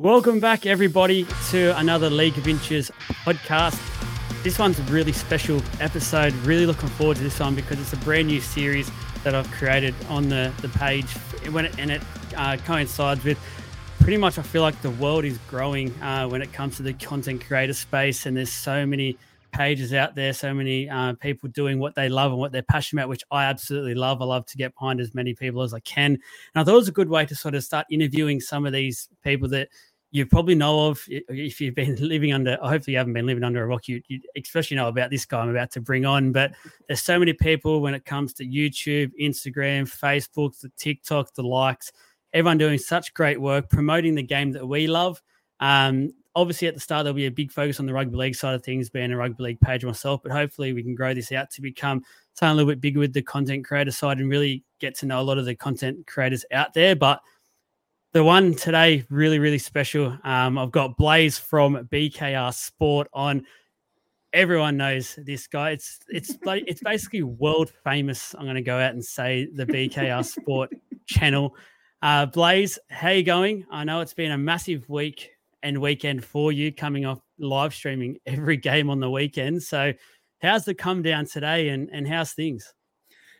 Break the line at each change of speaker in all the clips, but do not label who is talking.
Welcome back, everybody, to another League of Inches podcast. This one's a really special episode. Really looking forward to this one because it's a brand new series that I've created on the, the page when it, and it uh, coincides with pretty much I feel like the world is growing uh, when it comes to the content creator space, and there's so many pages out there, so many uh, people doing what they love and what they're passionate about, which I absolutely love. I love to get behind as many people as I can, and I thought it was a good way to sort of start interviewing some of these people that you probably know of if you've been living under hopefully you haven't been living under a rock you, you, especially know about this guy i'm about to bring on but there's so many people when it comes to youtube instagram facebook the tiktok the likes everyone doing such great work promoting the game that we love. Um, obviously at the start there'll be a big focus on the rugby league side of things being a rugby league page myself but hopefully we can grow this out to become something a little bit bigger with the content creator side and really get to know a lot of the content creators out there but the one today really really special. Um, i've got blaze from bkr sport on. Everyone knows this guy. It's it's it's basically world famous i'm going to go out and say the bkr sport channel. Uh, blaze how you going? I know it's been a massive week and weekend for you coming off live streaming every game on the weekend. So how's the come down today and and how's things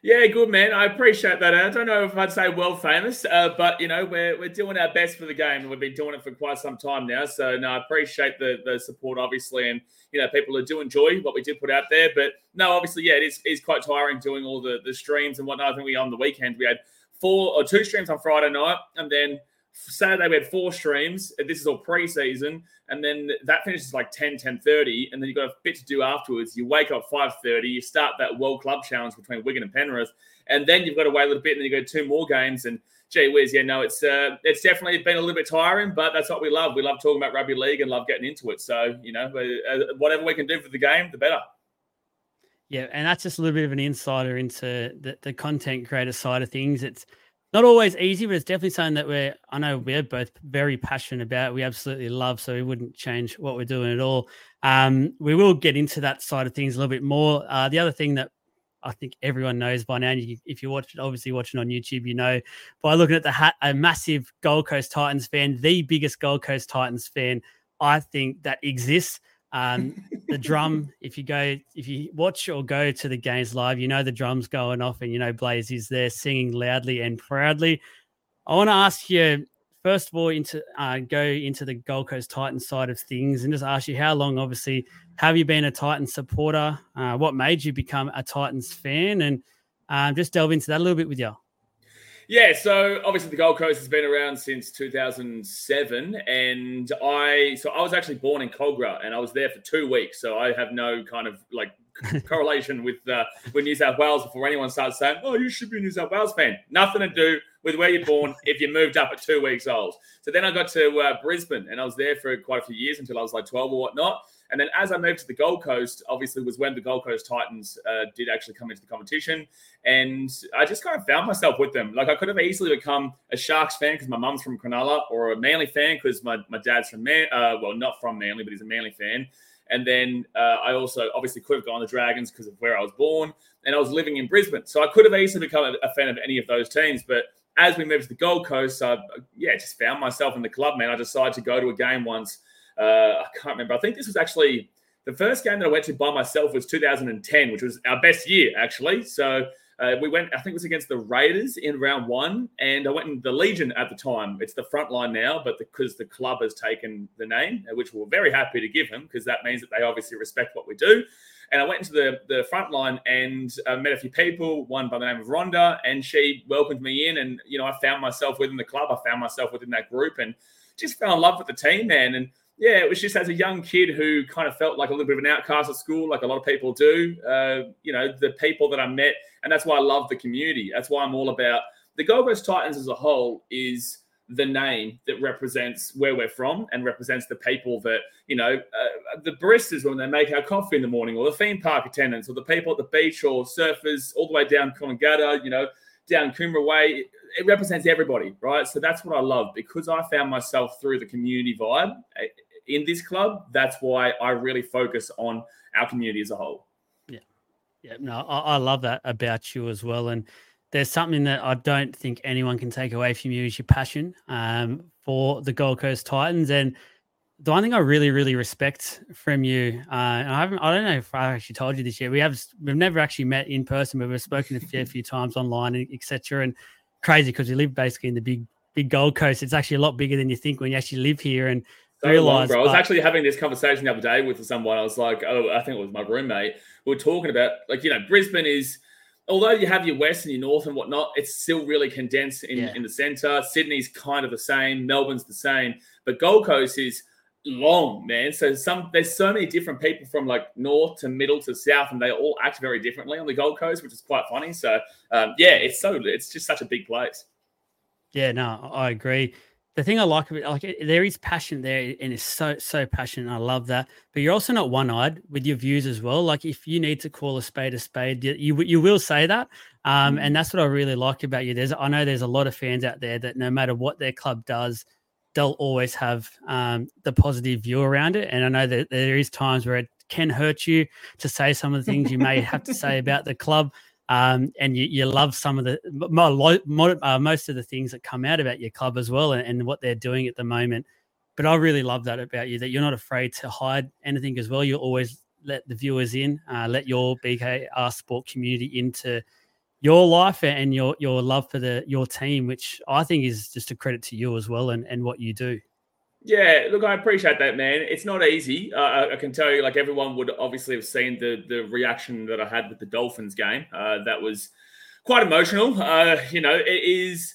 yeah, good man. I appreciate that. I don't know if I'd say world famous, uh, but you know we're, we're doing our best for the game, and we've been doing it for quite some time now. So no, I appreciate the the support, obviously, and you know people who do enjoy what we do put out there. But no, obviously, yeah, it is, is quite tiring doing all the the streams and whatnot. I think we on the weekend we had four or two streams on Friday night, and then Saturday we had four streams. This is all preseason, and then that finishes like 10, 10 30, and then you've got a bit to do afterwards. You wake up 5.30, you start that World Club Challenge between Wigan and Penrith, and then you've got to wait a little bit, and then you go two more games, and gee whiz, yeah, no, it's uh, it's definitely been a little bit tiring, but that's what we love. We love talking about rugby league and love getting into it. So, you know, uh, whatever we can do for the game, the better.
Yeah, and that's just a little bit of an insider into the, the content creator side of things. It's not always easy, but it's definitely something that we're, I know we're both very passionate about. We absolutely love, so we wouldn't change what we're doing at all. Um, we will get into that side of things a little bit more. Uh, the other thing that I think everyone knows by now, you, if you're watching, obviously watching on YouTube, you know by looking at the hat, a massive Gold Coast Titans fan, the biggest Gold Coast Titans fan I think that exists. Um, the drum, if you go, if you watch or go to the games live, you know the drum's going off, and you know Blaze is there singing loudly and proudly. I want to ask you first of all into uh, go into the Gold Coast Titans side of things, and just ask you how long, obviously, have you been a Titans supporter? Uh, what made you become a Titans fan, and um, just delve into that a little bit with you.
Yeah, so obviously the Gold Coast has been around since 2007, and I so I was actually born in Kogarah, and I was there for two weeks, so I have no kind of like correlation with uh, with New South Wales before anyone starts saying, "Oh, you should be a New South Wales fan." Nothing to do with where you're born if you moved up at two weeks old. So then I got to uh, Brisbane, and I was there for quite a few years until I was like 12 or whatnot. And then as I moved to the Gold Coast, obviously was when the Gold Coast Titans uh, did actually come into the competition. And I just kind of found myself with them. Like I could have easily become a Sharks fan because my mum's from Cronulla or a Manly fan because my, my dad's from Man, uh, well, not from Manly, but he's a Manly fan. And then uh, I also obviously could have gone the Dragons because of where I was born. And I was living in Brisbane. So I could have easily become a, fan of any of those teams. But as we moved to the Gold Coast, I, yeah, just found myself in the club, man. I decided to go to a game once I can't remember. I think this was actually the first game that I went to by myself was 2010, which was our best year actually. So uh, we went, I think it was against the Raiders in round one, and I went in the Legion at the time. It's the front line now, but because the, the, club has taken the name, uh, which we're very happy to give them because that means that they obviously respect what we do. And I went into the, the front line and uh, met a few people, one by the name of Rhonda, and she welcomed me in. And, you know, I found myself within the club, I found myself within that group and just fell in love with the team, man. And yeah, it was just as a young kid who kind of felt like a little bit of an outcast at school, like a lot of people do. Uh, you know, the people that I met, and that's why I love the community. That's why I'm all about the Gold Coast Titans as a whole is the name that represents where we're from and represents the people that you know uh, the baristas when they make our coffee in the morning or the theme park attendants or the people at the beach or surfers all the way down Coolangatta, you know down Coomera Way it represents everybody right so that's what I love because I found myself through the community vibe in this club, that's why I really focus on our community as a whole.
Yeah. Yeah. No, I, I love that about you as well. And there's something that I don't think anyone can take away from you is your passion um, for the Gold Coast Titans. And the one thing I really, really respect from you, uh, and I haven't, I don't know if I actually told you this yet. We have, we've never actually met in person, but we've spoken a fair few times online, etc. And crazy because we live basically in the big, big Gold Coast. It's actually a lot bigger than you think when you actually live here and so realize.
Long, bro. I was actually having this conversation the other day with someone. I was like, oh, I think it was my roommate. We were talking about like, you know, Brisbane is although you have your west and your north and whatnot, it's still really condensed in, yeah. in the center. Sydney's kind of the same, Melbourne's the same, but Gold Coast is long, man. So some there's so many different people from like north to middle to south, and they all act very differently on the Gold Coast, which is quite funny. So um, yeah, it's so it's just such a big place.
Yeah, no, I agree. The thing I like about like there is passion there, and it's so so passionate. I love that. But you're also not one eyed with your views as well. Like if you need to call a spade a spade, you you will say that. Um, mm. and that's what I really like about you. There's I know there's a lot of fans out there that no matter what their club does, they'll always have um, the positive view around it. And I know that there is times where it can hurt you to say some of the things you may have to say about the club. Um, and you, you love some of the uh, most of the things that come out about your club as well and, and, what they're doing at the moment. But I really love that about you that you're not afraid to hide anything as well. You always let the viewers in, uh, let your BKR sport community into your life and your your love for the your team, which I think is just a credit to you as well and, and what you do.
Yeah, look, I appreciate that, man. It's not easy. Uh, I can tell you, like everyone would obviously have seen the the reaction that I had with the Dolphins game. Uh, that was quite emotional. Uh, you know, it is.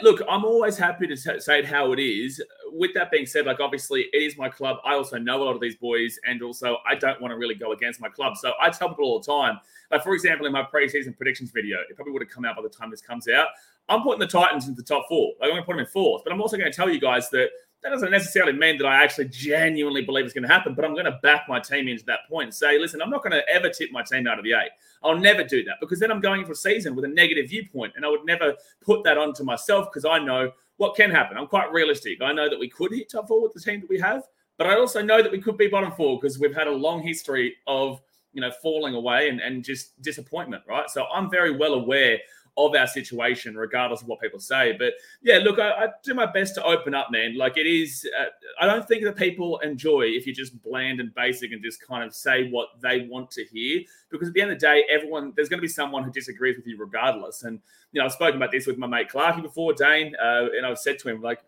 Look, I'm always happy to say it how it is. With that being said, like obviously it is my club. I also know a lot of these boys, and also I don't want to really go against my club. So I tell people all the time like, for example, in my preseason predictions video, it probably would have come out by the time this comes out. I'm putting the Titans into the top four. Like, I'm going to put them in fourth, but I'm also going to tell you guys that that doesn't necessarily mean that I actually genuinely believe it's going to happen, but I'm going to back my team into that point and say, listen, I'm not going to ever tip my team out of the eight. I'll never do that because then I'm going into a season with a negative viewpoint, and I would never put that onto myself because I know what can happen. I'm quite realistic. I know that we could hit top four with the team that we have, but I also know that we could be bottom four because we've had a long history of you know, falling away and, and just disappointment, right? So I'm very well aware of our situation, regardless of what people say. But yeah, look, I, I do my best to open up, man. Like it is, uh, I don't think that people enjoy if you're just bland and basic and just kind of say what they want to hear. Because at the end of the day, everyone, there's going to be someone who disagrees with you regardless. And, you know, I've spoken about this with my mate Clarky before, Dane, uh, and I've said to him, like,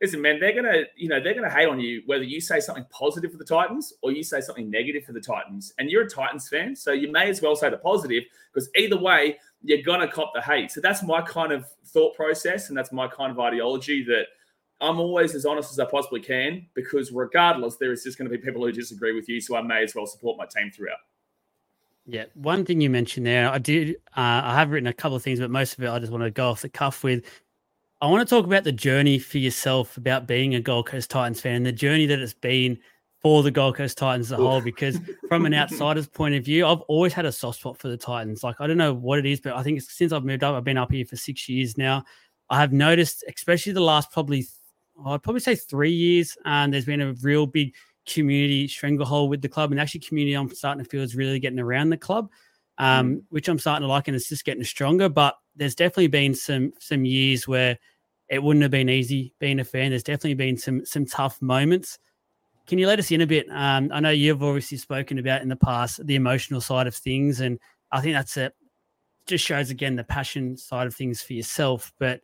listen, man, they're gonna, you know, they're gonna hate on you whether you say something positive for the Titans or you say something negative for the Titans. And you're a Titans fan, so you may as well say the positive because either way, you're gonna cop the hate. So that's my kind of thought process, and that's my kind of ideology that I'm always as honest as I possibly can because regardless, there is just to be people who disagree with you. So I may as well support my team throughout.
Yeah, one thing you mentioned there, I did. Uh, I have written a couple of things, but most of it I just want to go off the cuff with. I want to talk about the journey for yourself about being a Gold Coast Titans fan, the journey that it's been for the Gold Coast Titans as a whole. Because from an outsider's point of view, I've always had a soft spot for the Titans. Like I don't know what it is, but I think since I've moved up, I've been up here for six years now. I have noticed, especially the last probably, I'd probably say three years, and there's been a real big community stranglehold with the club, and actually, community I'm starting to feel is really getting around the club, um, mm. which I'm starting to like, and it's just getting stronger. But there's definitely been some some years where it wouldn't have been easy being a fan. There's definitely been some some tough moments. Can you let us in a bit? Um, I know you've obviously spoken about in the past the emotional side of things, and I think that's it. Just shows again the passion side of things for yourself. But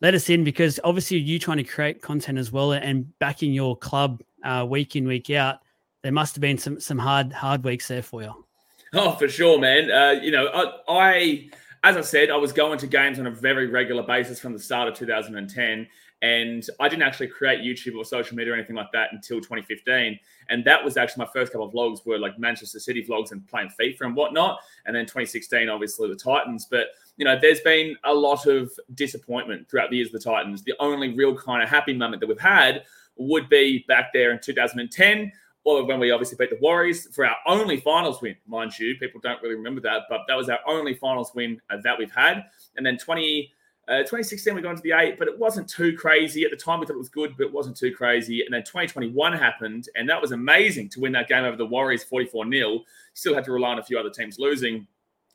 let us in because obviously you trying to create content as well and backing your club uh, week in week out. There must have been some some hard hard weeks there for you.
Oh, for sure, man. Uh, you know, I, I as I said, I was going to games on a very regular basis from the start of 2010. And I didn't actually create YouTube or social media or anything like that until 2015. And that was actually my first couple of vlogs were like Manchester City vlogs and playing FIFA and whatnot. And then 2016, obviously the Titans. But, you know, there's been a lot of disappointment throughout the years of the Titans. The only real kind of happy moment that we've had would be back there in 2010 or when we obviously beat the Warriors for our only finals win, mind you. People don't really remember that, but that was our only finals win uh, that we've had. And then 20, uh, 2016, we got into the eight, but it wasn't too crazy. At the time, we thought it was good, but it wasn't too crazy. And then 2021 happened, and that was amazing to win that game over the Warriors 44 0. Still had to rely on a few other teams losing.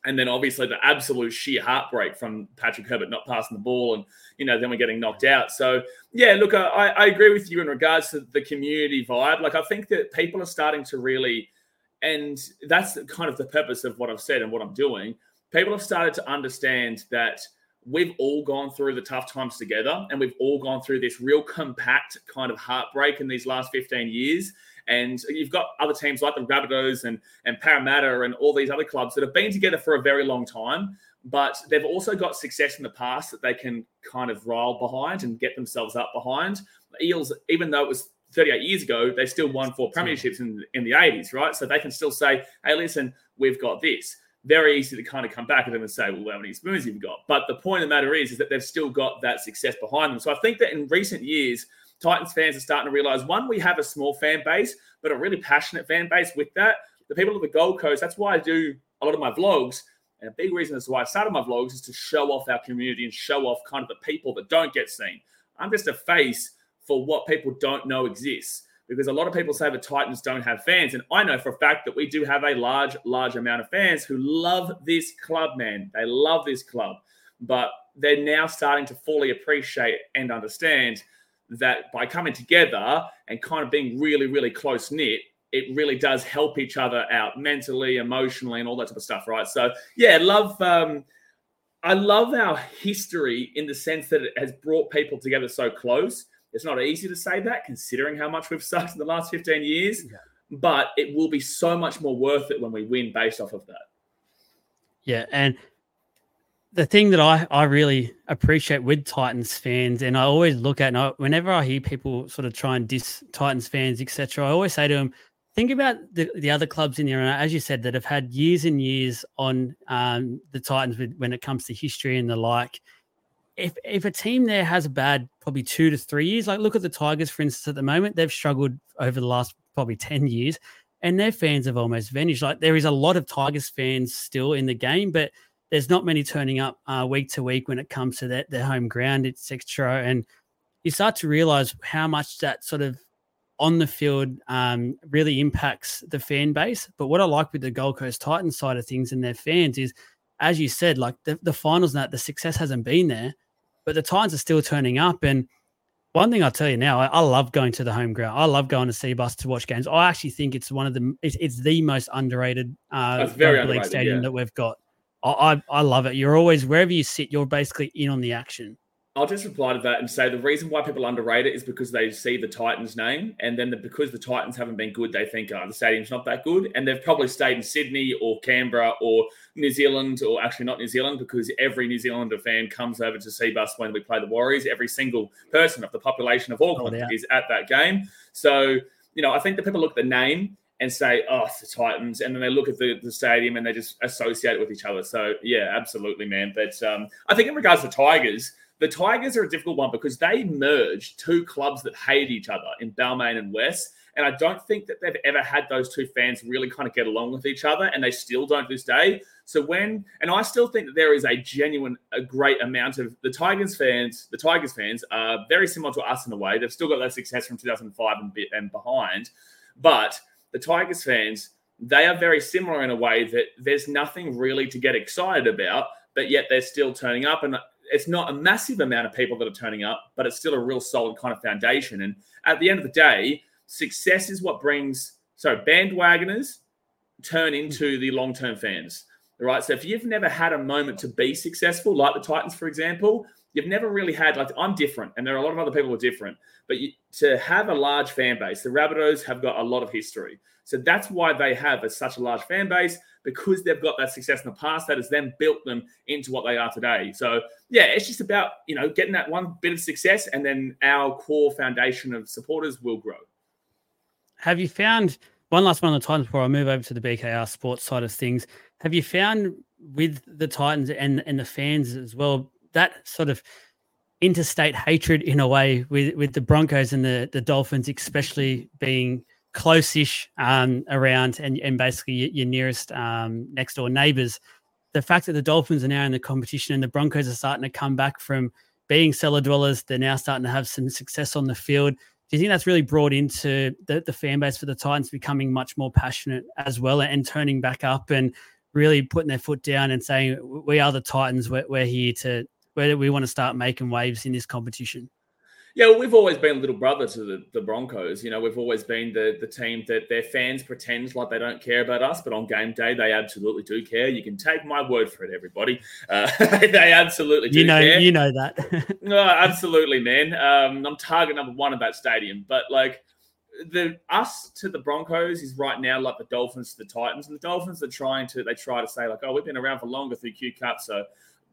And then obviously the absolute sheer heartbreak from Patrick Herbert not passing the ball, and you know then we're getting knocked out. So yeah, look, I, I agree with you in regards to the community vibe. Like I think that people are starting to really, and that's kind of the purpose of what I've said and what I'm doing. People have started to understand that we've all gone through the tough times together and we've all gone through this real compact kind of heartbreak in these last 15 years and you've got other teams like the Rabbitohs and, and Parramatta and all these other clubs that have been together for a very long time, but they've also got success in the past that they can kind of rile behind and get themselves up behind. Eels, even though it was 38 years ago, they still won four premierships in, in the 80s, right? So they can still say, hey, listen, we've got this. Very easy to kind of come back at them and say, well, how many spoons have you got? But the point of the matter is, is that they've still got that success behind them. So I think that in recent years, Titans fans are starting to realize one, we have a small fan base, but a really passionate fan base with that. The people of the Gold Coast, that's why I do a lot of my vlogs. And a big reason as to why I started my vlogs is to show off our community and show off kind of the people that don't get seen. I'm just a face for what people don't know exists because a lot of people say the Titans don't have fans. And I know for a fact that we do have a large, large amount of fans who love this club, man. They love this club. But they're now starting to fully appreciate and understand that by coming together and kind of being really, really close knit, it really does help each other out mentally, emotionally, and all that type of stuff, right? So, yeah, love. Um, I love our history in the sense that it has brought people together so close. It's not easy to say that, considering how much we've sucked in the last fifteen years. Yeah. But it will be so much more worth it when we win based off of that.
Yeah, and the thing that I, I really appreciate with Titans fans, and I always look at, and I, whenever I hear people sort of try and diss Titans fans, etc., I always say to them, think about the, the other clubs in there, and as you said, that have had years and years on um, the Titans with, when it comes to history and the like. If if a team there has a bad probably two to three years, like look at the Tigers, for instance, at the moment, they've struggled over the last probably 10 years, and their fans have almost vanished. Like there is a lot of Tigers fans still in the game, but – there's not many turning up uh, week to week when it comes to that their home ground, etc. And you start to realize how much that sort of on the field um, really impacts the fan base. But what I like with the Gold Coast Titans side of things and their fans is, as you said, like the, the finals and that the success hasn't been there, but the Titans are still turning up. And one thing I'll tell you now, I, I love going to the home ground. I love going to Cbus to watch games. I actually think it's one of the it's, it's the most underrated uh, very league stadium yeah. that we've got. I, I love it. You're always wherever you sit, you're basically in on the action.
I'll just reply to that and say the reason why people underrate it is because they see the Titans name, and then the, because the Titans haven't been good, they think, oh, the stadium's not that good. And they've probably stayed in Sydney or Canberra or New Zealand, or actually not New Zealand, because every New Zealander fan comes over to Cbus when we play the Warriors. Every single person of the population of Auckland oh, yeah. is at that game. So, you know, I think that people look at the name and say, oh, the Titans. And then they look at the, the stadium and they just associate it with each other. So, yeah, absolutely, man. But um, I think in regards to Tigers, the Tigers are a difficult one because they merged two clubs that hate each other in Balmain and West. And I don't think that they've ever had those two fans really kind of get along with each other, and they still don't to this day. So when, and I still think that there is a genuine, a great amount of the Tigers fans. The Tigers fans are very similar to us in a way. They've still got that success from 2005 and, and behind, but the Tigers fans, they are very similar in a way that there's nothing really to get excited about, but yet they're still turning up. And it's not a massive amount of people that are turning up, but it's still a real solid kind of foundation. And at the end of the day, success is what brings so bandwagoners turn into the long term fans. Right. So if you've never had a moment to be successful, like the Titans, for example, you've never really had like I'm different, and there are a lot of other people who are different. But you, to have a large fan base, the Rabbitohs have got a lot of history, so that's why they have a, such a large fan base because they've got that success in the past that has then built them into what they are today. So yeah, it's just about you know getting that one bit of success, and then our core foundation of supporters will grow.
Have you found one last one on the Titans before I move over to the BKR sports side of things? Have you found with the Titans and and the fans as well that sort of interstate hatred in a way with with the Broncos and the the Dolphins, especially being close-ish um, around and and basically your nearest um, next door neighbors. The fact that the Dolphins are now in the competition and the Broncos are starting to come back from being cellar dwellers, they're now starting to have some success on the field. Do you think that's really brought into the, the fan base for the Titans becoming much more passionate as well and turning back up and really putting their foot down and saying, we are the Titans. We're, we're here to, where we want to start making waves in this competition?
Yeah, well, we've always been little brother to the, the Broncos. You know, we've always been the, the team that their fans pretend like they don't care about us, but on game day, they absolutely do care. You can take my word for it, everybody. Uh, they absolutely do
you know,
care.
You know that.
no, absolutely, man. Um, I'm target number one of that stadium. But, like, the us to the Broncos is right now like the Dolphins to the Titans. And the Dolphins are trying to, they try to say, like, oh, we've been around for longer through Q Cup, so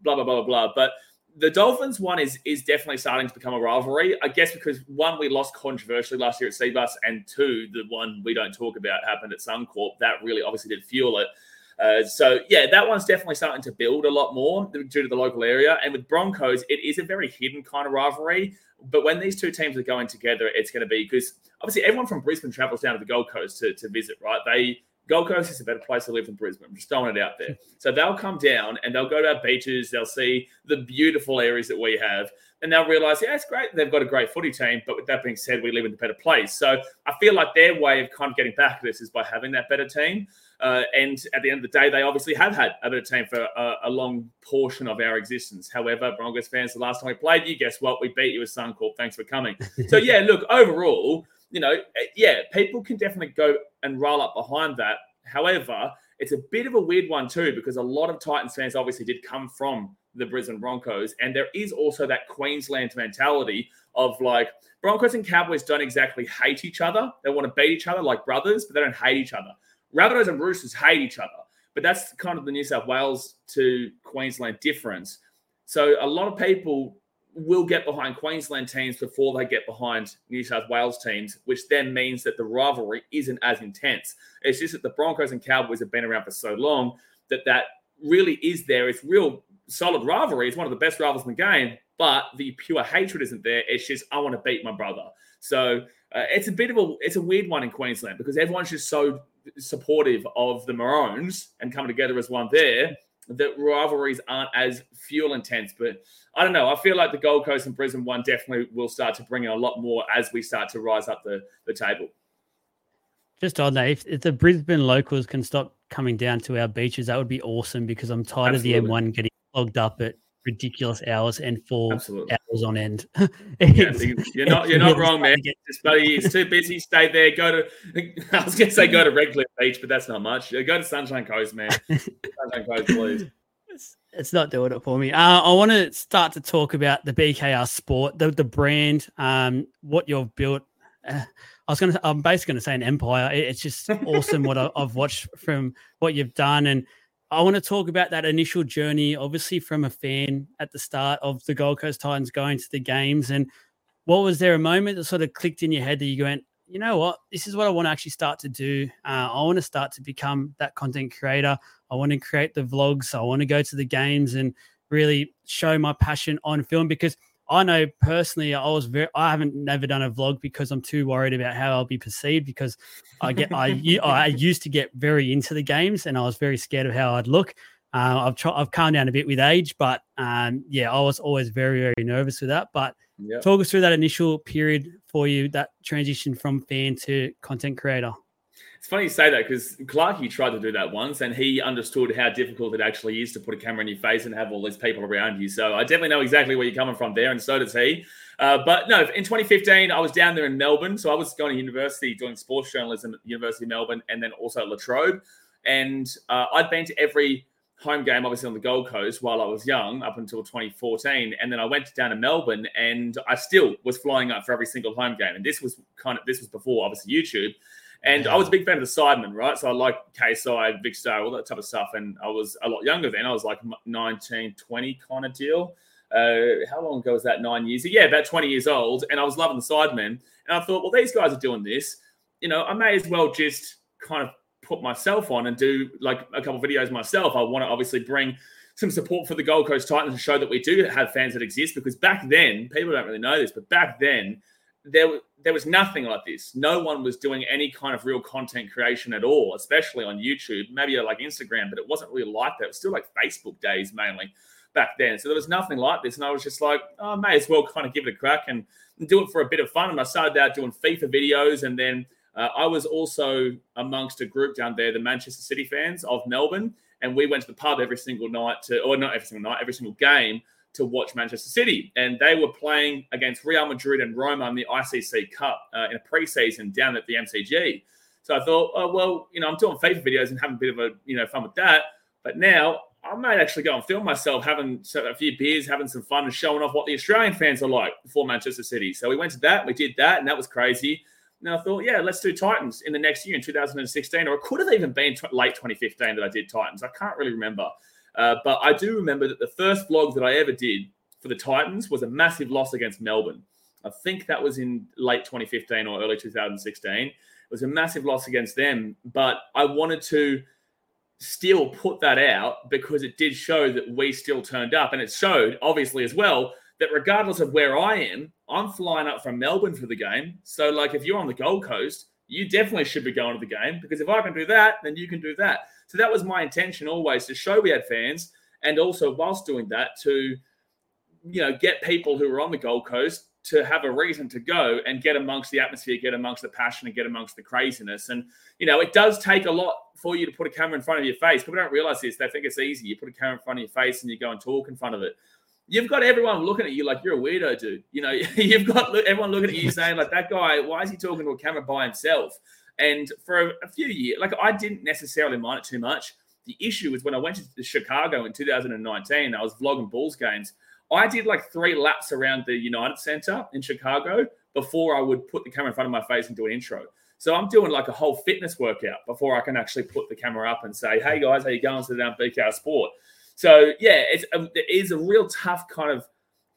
blah, blah, blah, blah. But the Dolphins one is is definitely starting to become a rivalry. I guess because one we lost controversially last year at Cbus, and two the one we don't talk about happened at Suncorp. That really obviously did fuel it. Uh, so yeah, that one's definitely starting to build a lot more due to the local area. And with Broncos, it is a very hidden kind of rivalry. But when these two teams are going together, it's going to be because obviously everyone from Brisbane travels down to the Gold Coast to, to visit, right? They Gold Coast is a better place to live than Brisbane. I'm just throwing it out there. So they'll come down and they'll go to our beaches. They'll see the beautiful areas that we have, and they'll realize, yeah, it's great. They've got a great footy team, but with that being said, we live in a better place. So I feel like their way of kind of getting back at this is by having that better team. Uh, and at the end of the day, they obviously have had a better team for a, a, long portion of our existence. However, Broncos fans, the last time we played you, guess what? We beat you with Suncorp. Thanks for coming. so yeah, look, overall, you know, eh, yeah, people can definitely go and roll up behind that However, it's a bit of a weird one too because a lot of Titans fans obviously did come from the Brisbane Broncos, and there is also that Queensland mentality of like Broncos and Cowboys don't exactly hate each other. They want to beat each other like brothers, but they don't hate each other. Rabbitohs and Roosters hate each other, but that's kind of the New South Wales to Queensland difference. So a lot of people will get behind Queensland teams before they get behind New South Wales teams, which then means that the rivalry isn't as intense. It's just that the Broncos and Cowboys have been around for so long that that really is there. It's real solid rivalry. It's one of the best rivals in the game, but the pure hatred isn't there. It's just I want to beat my brother. So uh, it's a bit of a it's a weird one in Queensland because everyone's just so supportive of the Maroons and coming together as one there that rivalries aren't as fuel intense. But I don't know. I feel like the Gold Coast and Brisbane one definitely will start to bring in a lot more as we start to rise up the, the table.
Just on that, if, if the Brisbane locals can stop coming down to our beaches, that would be awesome because I'm tired Absolutely. of the M1 getting clogged up at ridiculous hours and for Absolutely. hours on end.
yeah, you're not you're not wrong, man. Buddy, it's too busy. Stay there. Go to I was gonna say go to Redcliffe Beach, but that's not much. Go to Sunshine Coast, man. Sunshine Coast, please.
It's, it's not doing it for me. Uh, I want to start to talk about the BKR sport, the the brand, um, what you've built. Uh, I was gonna, I'm basically gonna say an empire. It's just awesome what I've watched from what you've done, and I want to talk about that initial journey, obviously from a fan at the start of the Gold Coast Titans going to the games. And what was there a moment that sort of clicked in your head that you went, you know what, this is what I want to actually start to do. Uh, I want to start to become that content creator. I want to create the vlogs. I want to go to the games and really show my passion on film because I know personally, I was very, I haven't never done a vlog because I'm too worried about how I'll be perceived because I get, I, I used to get very into the games and I was very scared of how I'd look. Uh, I've tried, I've calmed down a bit with age, but um, yeah, I was always very, very nervous with that. But yep. talk us through that initial period for you, that transition from fan to content creator.
It's funny you say that because Clarkey tried to do that once and he understood how difficult it actually is to put a camera in your face and have all these people around you. So I definitely know exactly where you're coming from there, and so does he. Uh, but no, in 2015, I was down there in Melbourne. So I was going to university doing sports journalism at the University of Melbourne and then also La Trobe. And uh, I'd been to every home game, obviously on the Gold Coast while I was young, up until 2014. And then I went down to Melbourne and I still was flying up for every single home game. And this was kind of, this was before obviously YouTube. And. I was a big fan of the Sidemen, right? So I like KSI, Vikkstar, all that type of stuff. And I was a lot younger then. I was like 19, 20 kind of deal. Uh, how long ago was that? Nine years? Yeah, about 20 years old. And I was loving the Sidemen. And I thought, well, these guys are doing this. You know, I may as well just kind of put myself on and do like a couple videos myself. I want to obviously bring some support for the Gold Coast Titans and show that we do have fans that exist because back then, people don't really know this, but back then, there there was nothing like this. No one was doing any kind of real content creation at all, especially on YouTube, maybe like Instagram, but it wasn't really like that. It was still like Facebook days mainly back then. So there was nothing like this. And I was just like, oh, I may as well kind of give it a crack and do it for a bit of fun. And I started out doing FIFA videos. And then uh, I was also amongst a group down there, the Manchester City fans of Melbourne. and we went to the pub every single night to, or not every single night, every single game to watch Manchester City. And they were playing against Real Madrid and Roma in the ICC Cup uh, in a preseason down at the MCG. So I thought, oh, well, you know, I'm doing FIFA videos and having a bit of a, you know, fun with that. But now I might actually go and film myself having a few beers, having some fun and showing off what the Australian fans are like for Manchester City. So we went to that, we did that, and that was crazy. And I thought, yeah, let's do Titans in the next year in 2016, or it could have even been t- late 2015 that I did Titans. I can't really remember. Uh, but I do remember that the first vlog that I ever did for the Titans was a massive loss against Melbourne. I think that was in late 2015 or early 2016. It was a massive loss against them, but I wanted to still put that out because it did show that we still turned up. And it showed, obviously, as well, that regardless of where I am, I'm flying up from Melbourne for the game. So, like, if you're on the Gold Coast, you definitely should be going to the game because if I can do that, then you can do that. So that was my intention always to show we had fans, and also whilst doing that to, you know, get people who were on the Gold Coast to have a reason to go and get amongst the atmosphere, get amongst the passion, and get amongst the craziness. And you know, it does take a lot for you to put a camera in front of your face. People don't realize this; they think it's easy. You put a camera in front of your face and you go and talk in front of it you've got everyone looking at you like you're a weirdo, dude. You know, you've got everyone looking at you saying like that guy. Why is he talking to a camera by himself? And for a, a few years, like I didn't necessarily mind it too much. The issue was when I went to Chicago in 2019. I was vlogging Bulls games. I did like three laps around the United Center in Chicago before I would put the camera in front of my face and do an intro. So I'm doing like a whole fitness workout before I can actually put the camera up and say, "Hey guys, how you going?" Sit down, BKR Sport. So yeah, it's a, it is a real tough kind of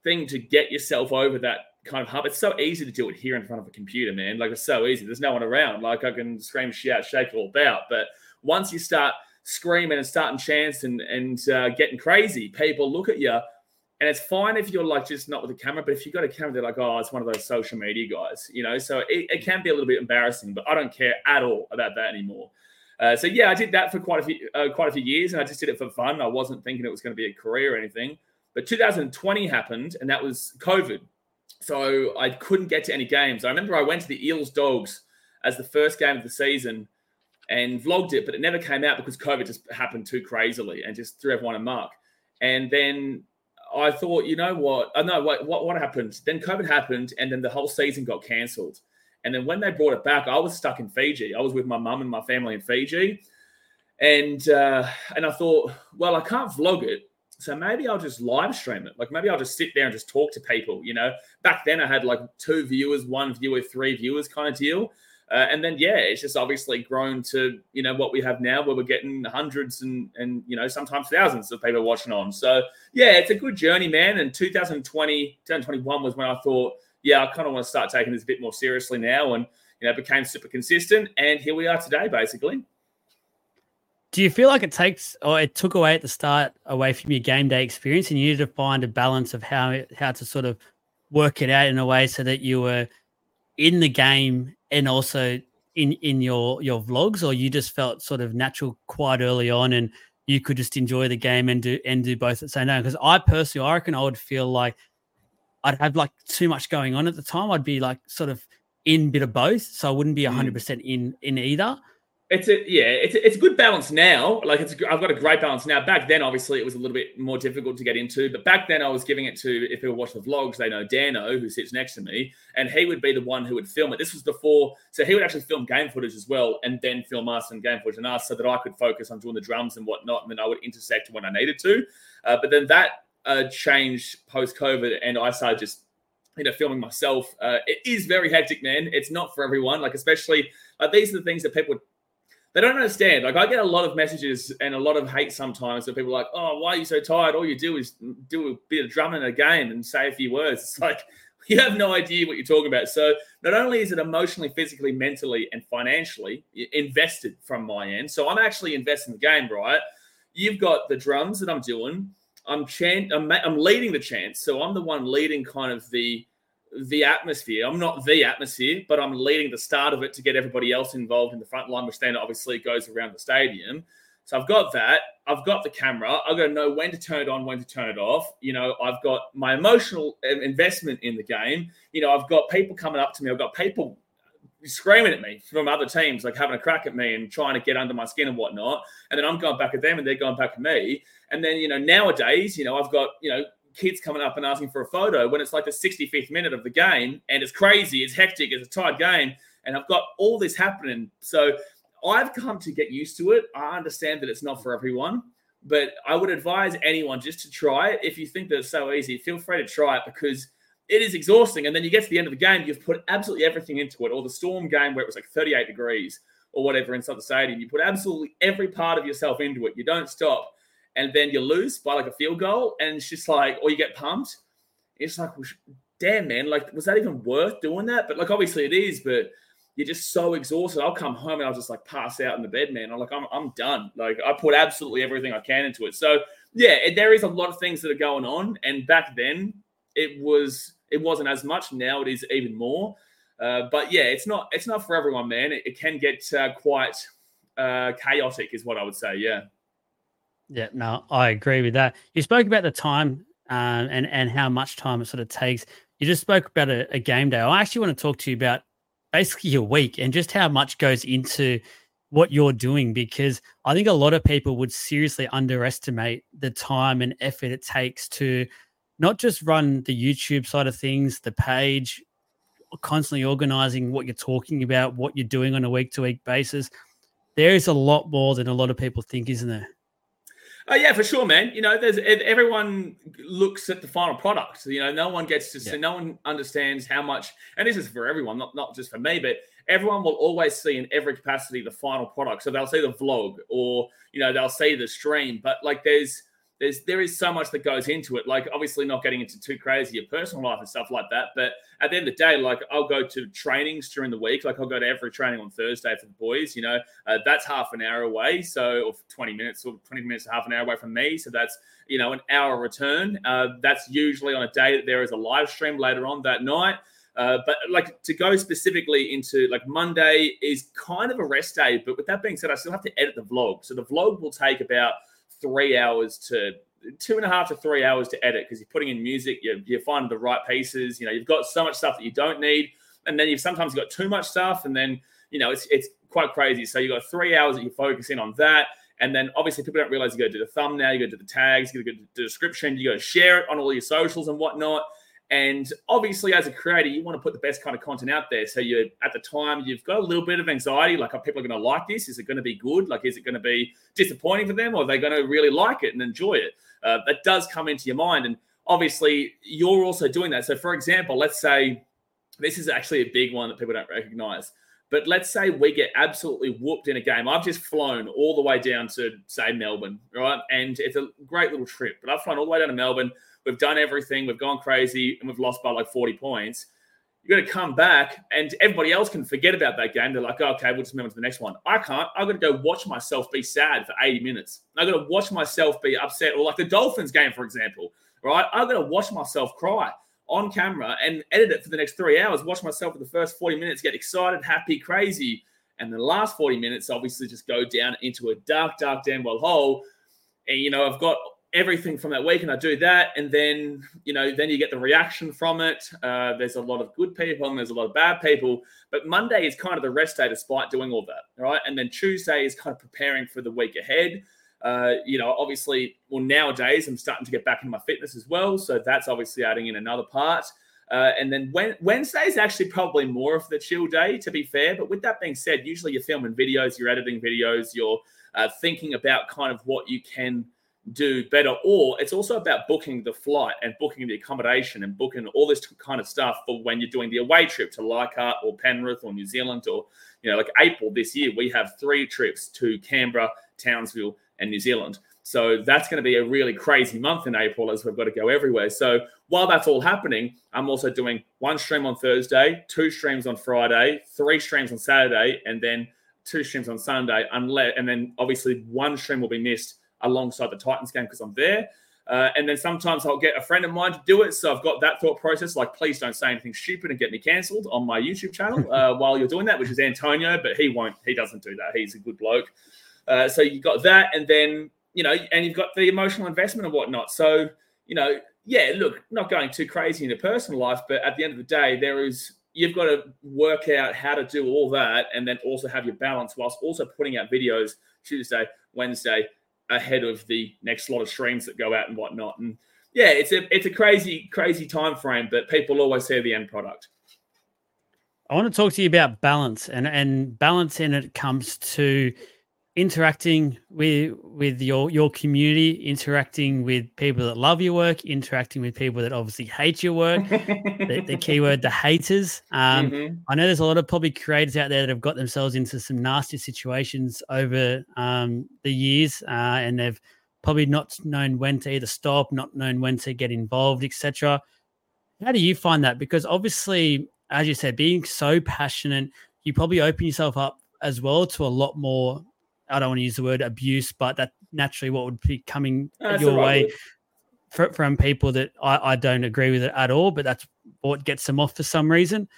thing to get yourself over that kind of hump. It's so easy to do it here in front of a computer, man. Like it's so easy. There's no one around. Like I can scream, shout, shake it all about. But once you start screaming and starting chants and and uh, getting crazy, people look at you. And it's fine if you're like just not with a camera, but if you've got a camera, they're like, oh, it's one of those social media guys, you know. So it, it can be a little bit embarrassing, but I don't care at all about that anymore. Uh, so yeah, I did that for quite a few uh, quite a few years, and I just did it for fun. I wasn't thinking it was going to be a career or anything. But 2020 happened, and that was COVID. So I couldn't get to any games. I remember I went to the Eels Dogs as the first game of the season and vlogged it, but it never came out because COVID just happened too crazily and just threw everyone a mark. And then I thought, you know what? I oh, know what, what what happened. Then COVID happened, and then the whole season got cancelled. And then when they brought it back, I was stuck in Fiji. I was with my mum and my family in Fiji, and uh, and I thought, well, I can't vlog it, so maybe I'll just live stream it. Like maybe I'll just sit there and just talk to people. You know, back then I had like two viewers, one viewer, three viewers kind of deal. Uh, and then yeah, it's just obviously grown to you know what we have now, where we're getting hundreds and and you know sometimes thousands of people watching on. So yeah, it's a good journey, man. And 2020, 2021 was when I thought yeah, I kind of want to start taking this a bit more seriously now, and you know, became super consistent, and here we are today, basically.
Do you feel like it takes or it took away at the start away from your game day experience, and you needed to find a balance of how how to sort of work it out in a way so that you were in the game and also in in your your vlogs, or you just felt sort of natural quite early on, and you could just enjoy the game and do and do both at the same time? Because I personally, I reckon I would feel like I'd have like too much going on at the time. I'd be like sort of in bit of both, so I wouldn't be mm. hundred percent in in either.
It's a yeah, it's a, it's a good balance now. Like it's I've got a great balance now. Back then, obviously, it was a little bit more difficult to get into. But back then, I was giving it to if people watch the vlogs, they know Dano, who sits next to me, and he would be the one who would film it. This was before, so he would actually film game footage as well, and then film us and game footage and us, so that I could focus on doing the drums and whatnot, and then I would intersect when I needed to. Uh, but then that uh, changed post COVID, and I started just you know filming myself. Uh, it is very hectic, man. It's not for everyone. Like especially like these are the things that people they don't understand. Like I get a lot of messages and a lot of hate sometimes that people are like, "Oh, why are you so tired? All you do is do a bit of drumming in a game and say a few words." It's like you have no idea what you're talking about. So not only is it emotionally, physically, mentally, and financially invested from my end, so I'm actually investing in the game, right? You've got the drums that I'm doing. I'm chant. I'm, I'm leading the chants, so I'm the one leading kind of the the atmosphere. I'm not the atmosphere, but I'm leading the start of it to get everybody else involved in the front line, which then obviously goes around the stadium. So I've got that. I've got the camera. I've got to know when to turn it on, when to turn it off. You know, I've got my emotional eh, investment in the game. You know, I've got people coming up to me. I've got people screaming at me from other teams, like having a crack at me and trying to get under my skin and whatnot. And then I'm going back at them and they're going back at me. And then, you know, nowadays, you know, I've got, you know, kids coming up and asking for a photo when it's like the 65th minute of the game and it's crazy, it's hectic, it's a tight game. And I've got all this happening. So I've come to get used to it. I understand that it's not for everyone, but I would advise anyone just to try it. If you think that it's so easy, feel free to try it because it is exhausting. And then you get to the end of the game, you've put absolutely everything into it. Or the Storm game where it was like 38 degrees or whatever inside the stadium. You put absolutely every part of yourself into it. You don't stop. And then you lose by like a field goal. And it's just like, or you get pumped. It's like, damn, man, like, was that even worth doing that? But like, obviously it is, but you're just so exhausted. I'll come home and I'll just like pass out in the bed, man. I'm like, I'm, I'm done. Like, I put absolutely everything I can into it. So, yeah, there is a lot of things that are going on. And back then, it was it wasn't as much. Now it is even more. Uh, but yeah, it's not it's not for everyone, man. It, it can get uh, quite uh, chaotic, is what I would say. Yeah.
Yeah, no, I agree with that. You spoke about the time um, and and how much time it sort of takes. You just spoke about a, a game day. I actually want to talk to you about basically your week and just how much goes into what you're doing because I think a lot of people would seriously underestimate the time and effort it takes to not just run the YouTube side of things, the page, constantly organizing what you're talking about, what you're doing on a week to week basis. There is a lot more than a lot of people think, isn't there?
Oh yeah, for sure, man. You know, there's everyone looks at the final product. You know, no one gets to yeah. see, no one understands how much, and this is for everyone, not not just for me, but everyone will always see in every capacity the final product. So they'll see the vlog, or you know, they'll see the stream, but like there's there's there is so much that goes into it. Like obviously not getting into too crazy your personal life and stuff like that. But at the end of the day, like I'll go to trainings during the week. Like I'll go to every training on Thursday for the boys. You know, uh, that's half an hour away, so or 20 minutes or 20 minutes, half an hour away from me. So that's you know an hour return. Uh, that's usually on a day that there is a live stream later on that night. Uh, but like to go specifically into like Monday is kind of a rest day. But with that being said, I still have to edit the vlog. So the vlog will take about three hours to two and a half to three hours to edit because you're putting in music, you're, you're finding the right pieces. You know, you've got so much stuff that you don't need, and then you've sometimes got too much stuff, and then you know it's it's quite crazy. So you've got three hours that you're focusing on that. And then obviously people don't realize you to do the thumbnail, you to do the tags, you got to do the description, you to share it on all your socials and whatnot. And obviously, as a creator, you want to put the best kind of content out there. So you're at the time you've got a little bit of anxiety, like are people going to like this? Is it going to be good? Like, is it going to be disappointing for them, or are they going to really like it and enjoy it? Uh, that does come into your mind, and obviously, you're also doing that. So, for example, let's say this is actually a big one that people don't recognize. But let's say we get absolutely whooped in a game. I've just flown all the way down to say Melbourne, right? And it's a great little trip. But I've flown all the way down to Melbourne We've done everything. We've gone crazy and we've lost by like 40 points. You're going to come back and everybody else can forget about that game. They're like, oh, okay, we'll just move on to the next one. I can't. I've got to go watch myself be sad for 80 minutes. I've got to watch myself be upset. Or like the Dolphins game, for example, right? I've got to watch myself cry on camera and edit it for the next three hours, watch myself for the first 40 minutes, get excited, happy, crazy. And the last 40 minutes, obviously, just go down into a dark, dark, damn well hole. And, you know, I've got everything from that week and I do that and then you know then you get the reaction from it. Uh, there's a lot of good people and there's a lot of bad people but Monday is kind of the rest day despite doing all that right? And then Tuesday is kind of preparing for the week ahead. Uh, you know obviously well nowadays I'm starting to get back into my fitness as well so that's obviously adding in another part. Uh, and then Wednesday is actually probably more of the chill day, to be fair. But with that being said, usually you're filming videos, you're editing videos, you're uh, thinking about kind of what you can do better. Or it's also about booking the flight and booking the accommodation and booking all this kind of stuff for when you're doing the away trip to Leichhardt or Penrith or New Zealand or, you know, like April this year, we have three trips to Canberra, Townsville, and New Zealand. So that's going to be a really crazy month in April as we've got to go everywhere. So while that's all happening, I'm also doing one stream on Thursday, two streams on Friday, three streams on Saturday, and then two streams on Sunday. Unless, and then obviously one stream will be missed alongside the Titans game because I'm there. Uh, and then sometimes I'll get a friend of mine to do it. So I've got that thought process like, please don't say anything stupid and get me cancelled on my YouTube channel uh, while you're doing that, which is Antonio, but he won't, he doesn't do that. He's a good bloke. Uh, so you got that. And then, you know, and you've got the emotional investment and whatnot. So, you know, yeah, look, not going too crazy in your personal life, but at the end of the day, there is you've got to work out how to do all that and then also have your balance whilst also putting out videos Tuesday, Wednesday ahead of the next lot of streams that go out and whatnot. And yeah, it's a it's a crazy, crazy time frame, but people always see the end product.
I want to talk to you about balance and and balance in it comes to interacting with with your your community, interacting with people that love your work, interacting with people that obviously hate your work. the, the keyword, the haters. Um, mm-hmm. I know there's a lot of probably creators out there that have got themselves into some nasty situations over um, the years, uh, and they've probably not known when to either stop, not known when to get involved, etc. How do you find that? Because obviously as you said, being so passionate, you probably open yourself up as well to a lot more. I don't want to use the word abuse, but that naturally what would be coming That's your way for, from people that I, I don't agree with it at all. But that's what gets them off for some reason.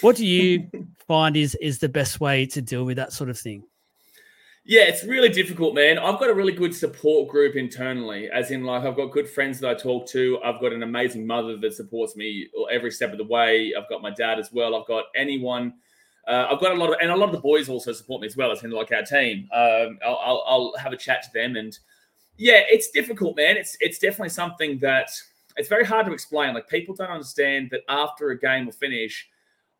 What do you find is is the best way to deal with that sort of thing?
Yeah, it's really difficult, man. I've got a really good support group internally, as in, like, I've got good friends that I talk to. I've got an amazing mother that supports me every step of the way. I've got my dad as well. I've got anyone. Uh, I've got a lot of, and a lot of the boys also support me as well, as in, like, our team. Um, I'll, I'll, I'll have a chat to them. And yeah, it's difficult, man. It's, it's definitely something that it's very hard to explain. Like, people don't understand that after a game will finish,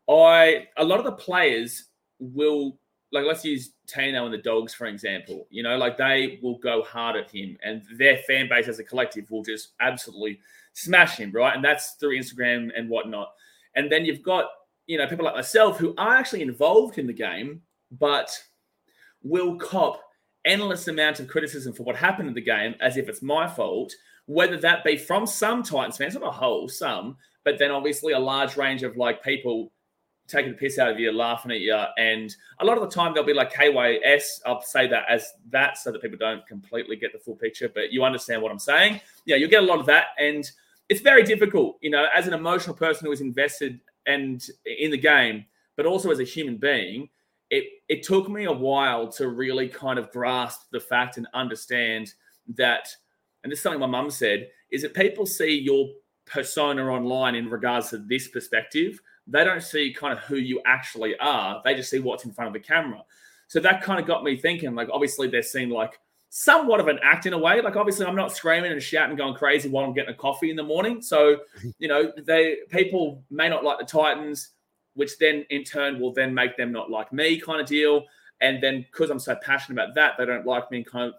I, a lot of the players will like let's use Tino and the Dogs for example. You know, like they will go hard at him, and their fan base as a collective will just absolutely smash him, right? And that's through Instagram and whatnot. And then you've got you know people like myself who are actually involved in the game, but will cop endless amount of criticism for what happened in the game as if it's my fault. Whether that be from some Titans fans, not a whole, some, but then obviously a large range of like people taking the piss out of you, laughing at you. And a lot of the time they'll be like KYS. I'll say that as that so that people don't completely get the full picture, but you understand what I'm saying. Yeah, you'll get a lot of that. And it's very difficult, you know, as an emotional person who is invested and in the game, but also as a human being, it it took me a while to really kind of grasp the fact and understand that, and this is something my mum said, is that people see your persona online in regards to this perspective they don't see kind of who you actually are. They just see what's in front of the camera. So that kind of got me thinking, like, obviously they're seeing like somewhat of an act in a way. Like, obviously, I'm not screaming and shouting, going crazy while I'm getting a coffee in the morning. So, you know, they people may not like the Titans, which then in turn will then make them not like me, kind of deal. And then because I'm so passionate about that, they don't like me and kind of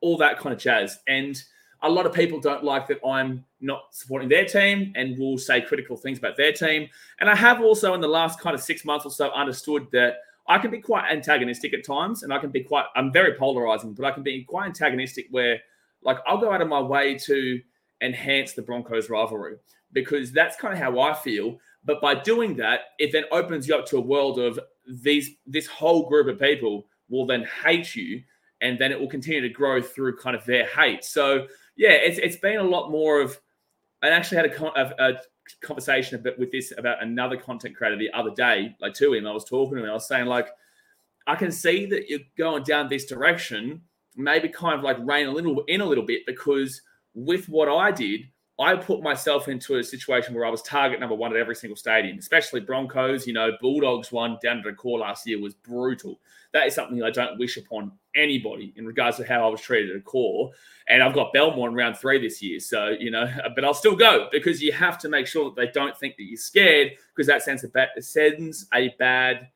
all that kind of jazz. And a lot of people don't like that I'm not supporting their team and will say critical things about their team. And I have also, in the last kind of six months or so, understood that I can be quite antagonistic at times and I can be quite, I'm very polarizing, but I can be quite antagonistic where, like, I'll go out of my way to enhance the Broncos rivalry because that's kind of how I feel. But by doing that, it then opens you up to a world of these, this whole group of people will then hate you and then it will continue to grow through kind of their hate. So, yeah, it's it's been a lot more of. I actually had a, a, a conversation a bit with this about another content creator the other day, like to him. I was talking to him. I was saying like, I can see that you're going down this direction. Maybe kind of like rein a little in a little bit because with what I did, I put myself into a situation where I was target number one at every single stadium, especially Broncos. You know, Bulldogs one down at the core last year was brutal. That is something I don't wish upon anybody in regards to how I was treated at core. And I've got Belmore in round three this year. So, you know, but I'll still go because you have to make sure that they don't think that you're scared because that sends a, bad, sends a bad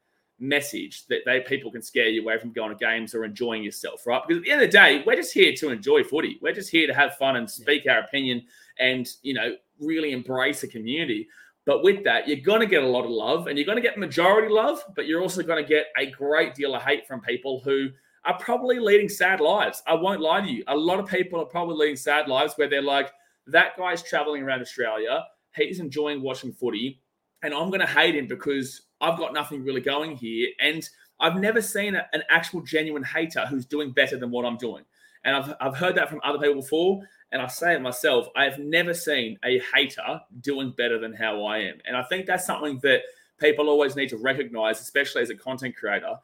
message that they people can scare you away from going to games or enjoying yourself, right? Because at the end of the day, we're just here to enjoy footy. We're just here to have fun and speak our opinion and you know really embrace a community. But with that, you're going to get a lot of love and you're going to get majority love, but you're also going to get a great deal of hate from people who are probably leading sad lives. I won't lie to you. A lot of people are probably leading sad lives where they're like, that guy's traveling around Australia. He's enjoying watching footy. And I'm going to hate him because I've got nothing really going here. And I've never seen a, an actual genuine hater who's doing better than what I'm doing. And I've, I've heard that from other people before. And I say it myself, I have never seen a hater doing better than how I am. And I think that's something that people always need to recognize, especially as a content creator,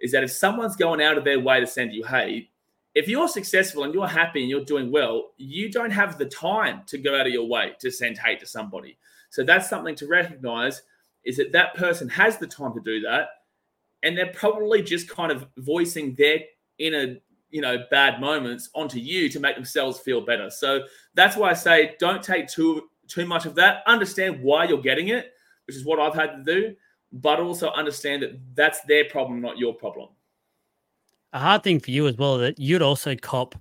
is that if someone's going out of their way to send you hate, if you're successful and you're happy and you're doing well, you don't have the time to go out of your way to send hate to somebody. So that's something to recognize is that that person has the time to do that, and they're probably just kind of voicing their inner you know bad moments onto you to make themselves feel better. So that's why I say don't take too too much of that. Understand why you're getting it, which is what I've had to do, but also understand that that's their problem, not your problem.
A hard thing for you as well that you'd also cop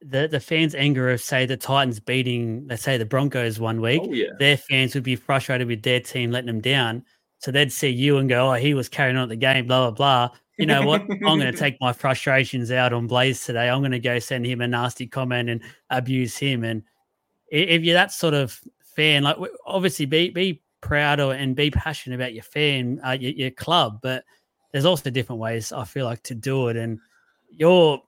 the the fans' anger of say the Titans beating, let's say the Broncos one week.
Oh, yeah.
Their fans would be frustrated with their team letting them down. So they'd see you and go, "Oh, he was carrying on the game." Blah blah blah. You know what? I'm going to take my frustrations out on Blaze today. I'm going to go send him a nasty comment and abuse him. And if you're that sort of fan, like obviously be be proud or, and be passionate about your fan, uh, your, your club, but there's also different ways I feel like to do it. And you're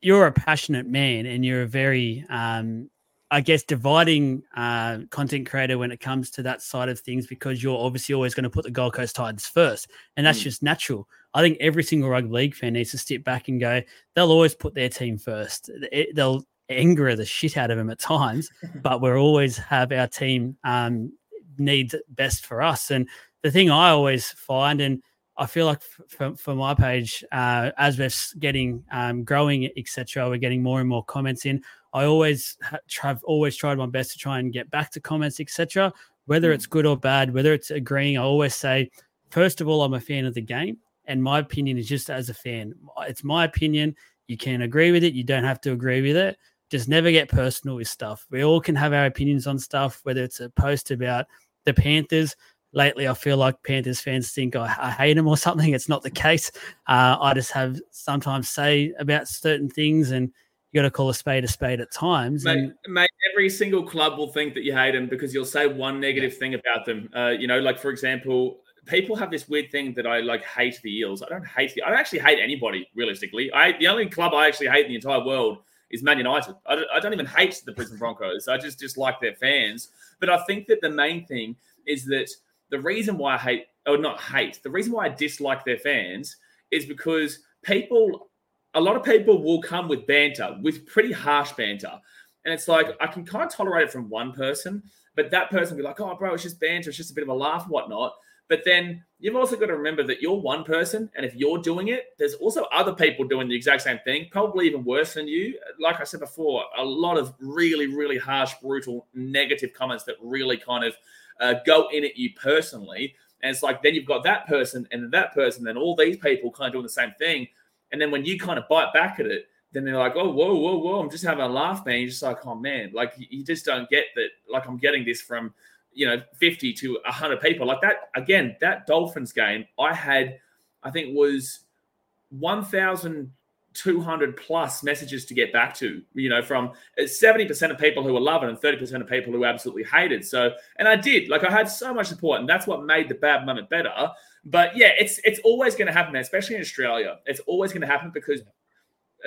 you're a passionate man and you're a very um, I guess dividing uh, content creator when it comes to that side of things because you're obviously always going to put the Gold Coast Titans first, and that's mm. just natural. I think every single rugby league fan needs to step back and go. They'll always put their team first. It, they'll anger the shit out of them at times, but we'll always have our team um, needs best for us. And the thing I always find, and I feel like for, for my page, uh, as we're getting um, growing, etc., we're getting more and more comments in. I always have always tried my best to try and get back to comments, etc. Whether it's mm. good or bad, whether it's agreeing, I always say, first of all, I'm a fan of the game, and my opinion is just as a fan. It's my opinion. You can agree with it. You don't have to agree with it. Just never get personal with stuff. We all can have our opinions on stuff, whether it's a post about the Panthers lately I feel like Panthers fans think I, I hate them or something. It's not the case. Uh, I just have sometimes say about certain things, and you got to call a spade a spade at times.
Mate,
and,
mate, every single club will think that you hate them because you'll say one negative thing about them. Uh, you know, like for example, people have this weird thing that I like hate the Eels. I don't hate the. I don't actually hate anybody realistically. I the only club I actually hate in the entire world is Man United. I don't, I don't even hate the Brisbane Broncos. I just just like their fans. But I think that the main thing is that the reason why I hate, or not hate, the reason why I dislike their fans is because people, a lot of people will come with banter, with pretty harsh banter. And it's like, I can kind of tolerate it from one person, but that person will be like, oh, bro, it's just banter. It's just a bit of a laugh, whatnot. But then you've also got to remember that you're one person. And if you're doing it, there's also other people doing the exact same thing, probably even worse than you. Like I said before, a lot of really, really harsh, brutal, negative comments that really kind of uh, go in at you personally. And it's like then you've got that person and that person, then all these people kind of doing the same thing. And then when you kind of bite back at it, then they're like, oh, whoa, whoa, whoa, I'm just having a laugh, man. You're just like, oh, man, like you just don't get that. Like I'm getting this from, you know, 50 to 100 people. Like that, again, that Dolphins game, I had, I think was 1,000 200 plus messages to get back to, you know, from uh, 70% of people who were loving and 30% of people who absolutely hated. So, and I did, like, I had so much support, and that's what made the bad moment better. But yeah, it's it's always going to happen, especially in Australia. It's always going to happen because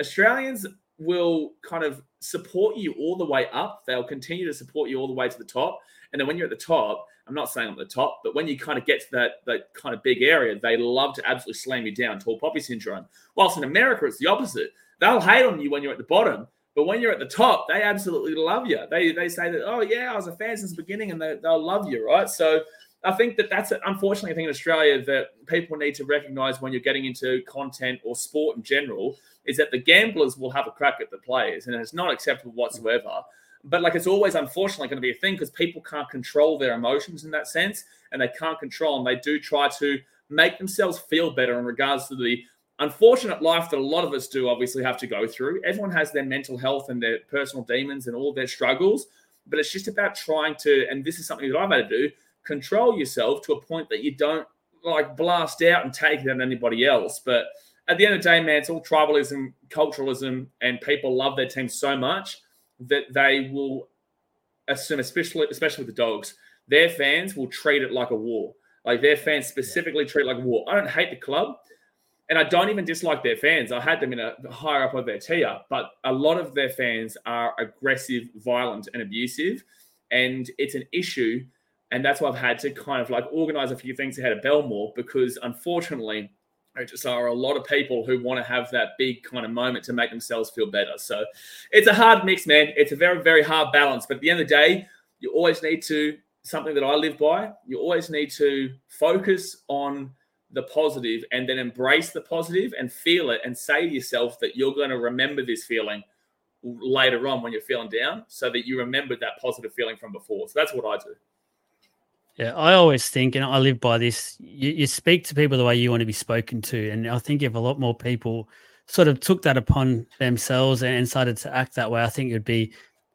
Australians will kind of support you all the way up. They'll continue to support you all the way to the top. And then when you're at the top, I'm not saying I'm at the top, but when you kind of get to that that kind of big area, they love to absolutely slam you down, tall poppy syndrome. Whilst in America, it's the opposite. They'll hate on you when you're at the bottom, but when you're at the top, they absolutely love you. They they say that, oh yeah, I was a fan since the beginning, and they, they'll love you, right? So I think that that's unfortunately, I think in Australia that people need to recognize when you're getting into content or sport in general is that the gamblers will have a crack at the players, and it's not acceptable whatsoever. But like it's always unfortunately going to be a thing because people can't control their emotions in that sense, and they can't control and they do try to make themselves feel better in regards to the unfortunate life that a lot of us do obviously have to go through. Everyone has their mental health and their personal demons and all their struggles, but it's just about trying to, and this is something that I've had to do, control yourself to a point that you don't like blast out and take it on anybody else. But at the end of the day, man, it's all tribalism, culturalism, and people love their team so much that they will assume, especially especially with the dogs, their fans will treat it like a war. Like their fans specifically treat it like a war. I don't hate the club, and I don't even dislike their fans. I had them in a higher up of their tier, but a lot of their fans are aggressive, violent, and abusive, and it's an issue. And that's why I've had to kind of like organize a few things ahead of Belmore because unfortunately just are a lot of people who want to have that big kind of moment to make themselves feel better. So it's a hard mix, man. It's a very, very hard balance. But at the end of the day, you always need to something that I live by. You always need to focus on the positive and then embrace the positive and feel it and say to yourself that you're going to remember this feeling later on when you're feeling down so that you remember that positive feeling from before. So that's what I do.
Yeah, I always think, and I live by this, you, you speak to people the way you want to be spoken to. And I think if a lot more people sort of took that upon themselves and started to act that way, I think it would be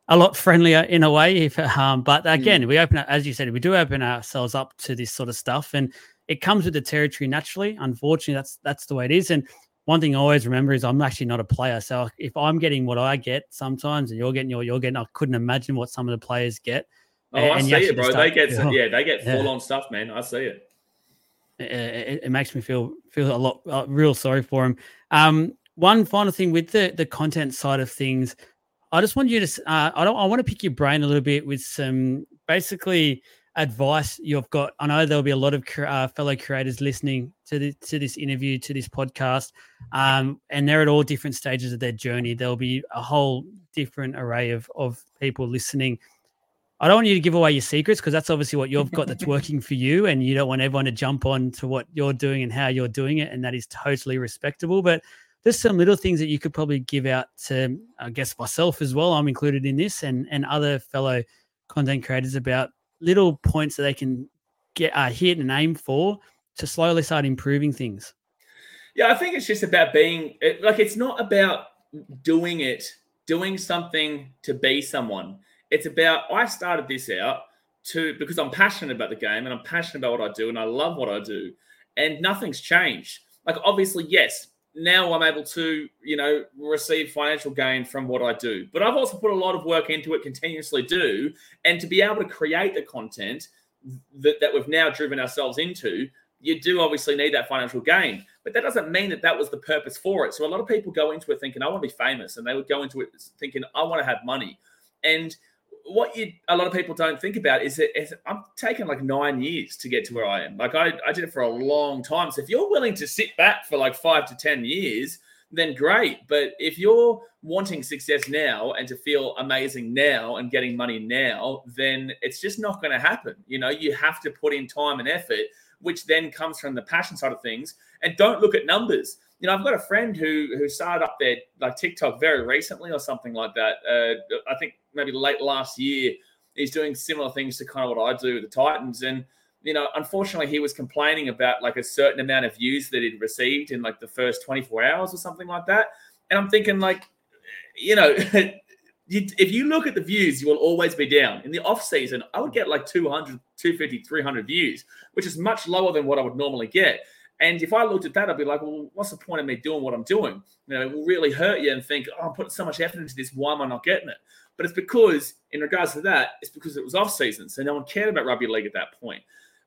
a lot friendlier in a way. If um, but again, mm. we open up, as you said, we do open ourselves up to this sort of stuff, and it comes with the territory naturally. Unfortunately, that's that's the way it is. And one thing I always remember is I'm actually not a player, so if I'm getting what I get sometimes, and you're getting what you're getting, I couldn't imagine what some of the players get.
Oh, and, I see it, bro. They get some, yeah, they get full yeah. on stuff, man. I see it.
It, it. it, makes me feel feel a lot uh, real sorry for him. Um, one final thing with the the content side of things, I just want you to. Uh, I don't. I want to pick your brain a little bit with some basically advice you've got. I know there'll be a lot of uh, fellow creators listening to this, to this interview, to this podcast, um, and they're at all different stages of their journey. There'll be a whole different array of of people listening. I don't want you to give away your secrets because that's obviously what you've got that's working for you, and you don't want everyone to jump on to what you're doing and how you're doing it, and that is totally respectable. But there's some little things that you could probably give out to, I guess, myself as well. I'm included in this, and and other fellow content creators about little points that they can get uh, hit and aim for to slowly start improving things.
Yeah, I think it's just about being like it's not about doing it, doing something to be someone. It's about I started this out to because I'm passionate about the game and I'm passionate about what I do and I love what I do, and nothing's changed. Like obviously, yes, now I'm able to, you know, receive financial gain from what I do. But I've also put a lot of work into it, continuously do, and to be able to create the content that, that we've now driven ourselves into, you do obviously need that financial gain. But that doesn't mean that that was the purpose for it. So a lot of people go into it thinking, I want to be famous, and they would go into it thinking, I want to have money. And what you a lot of people don't think about is that I'm taking like nine years to get to where I am. Like I, I did it for a long time. So if you're willing to sit back for like five to ten years, then great. But if you're wanting success now and to feel amazing now and getting money now, then it's just not going to happen. You know, you have to put in time and effort, which then comes from the passion side of things. And don't look at numbers you know, I've got a friend who who started up their like TikTok very recently or something like that. Uh, I think maybe late last year. He's doing similar things to kind of what I do with the Titans, and you know, unfortunately, he was complaining about like a certain amount of views that he'd received in like the first 24 hours or something like that. And I'm thinking, like, you know, if you look at the views, you will always be down. In the off season, I would get like 200, 250, 300 views, which is much lower than what I would normally get. And if I looked at that, I'd be like, well, what's the point of me doing what I'm doing? You know, it will really hurt you and think, oh, I'm putting so much effort into this. Why am I not getting it? But it's because, in regards to that, it's because it was off season. So no one cared about rugby league at that point.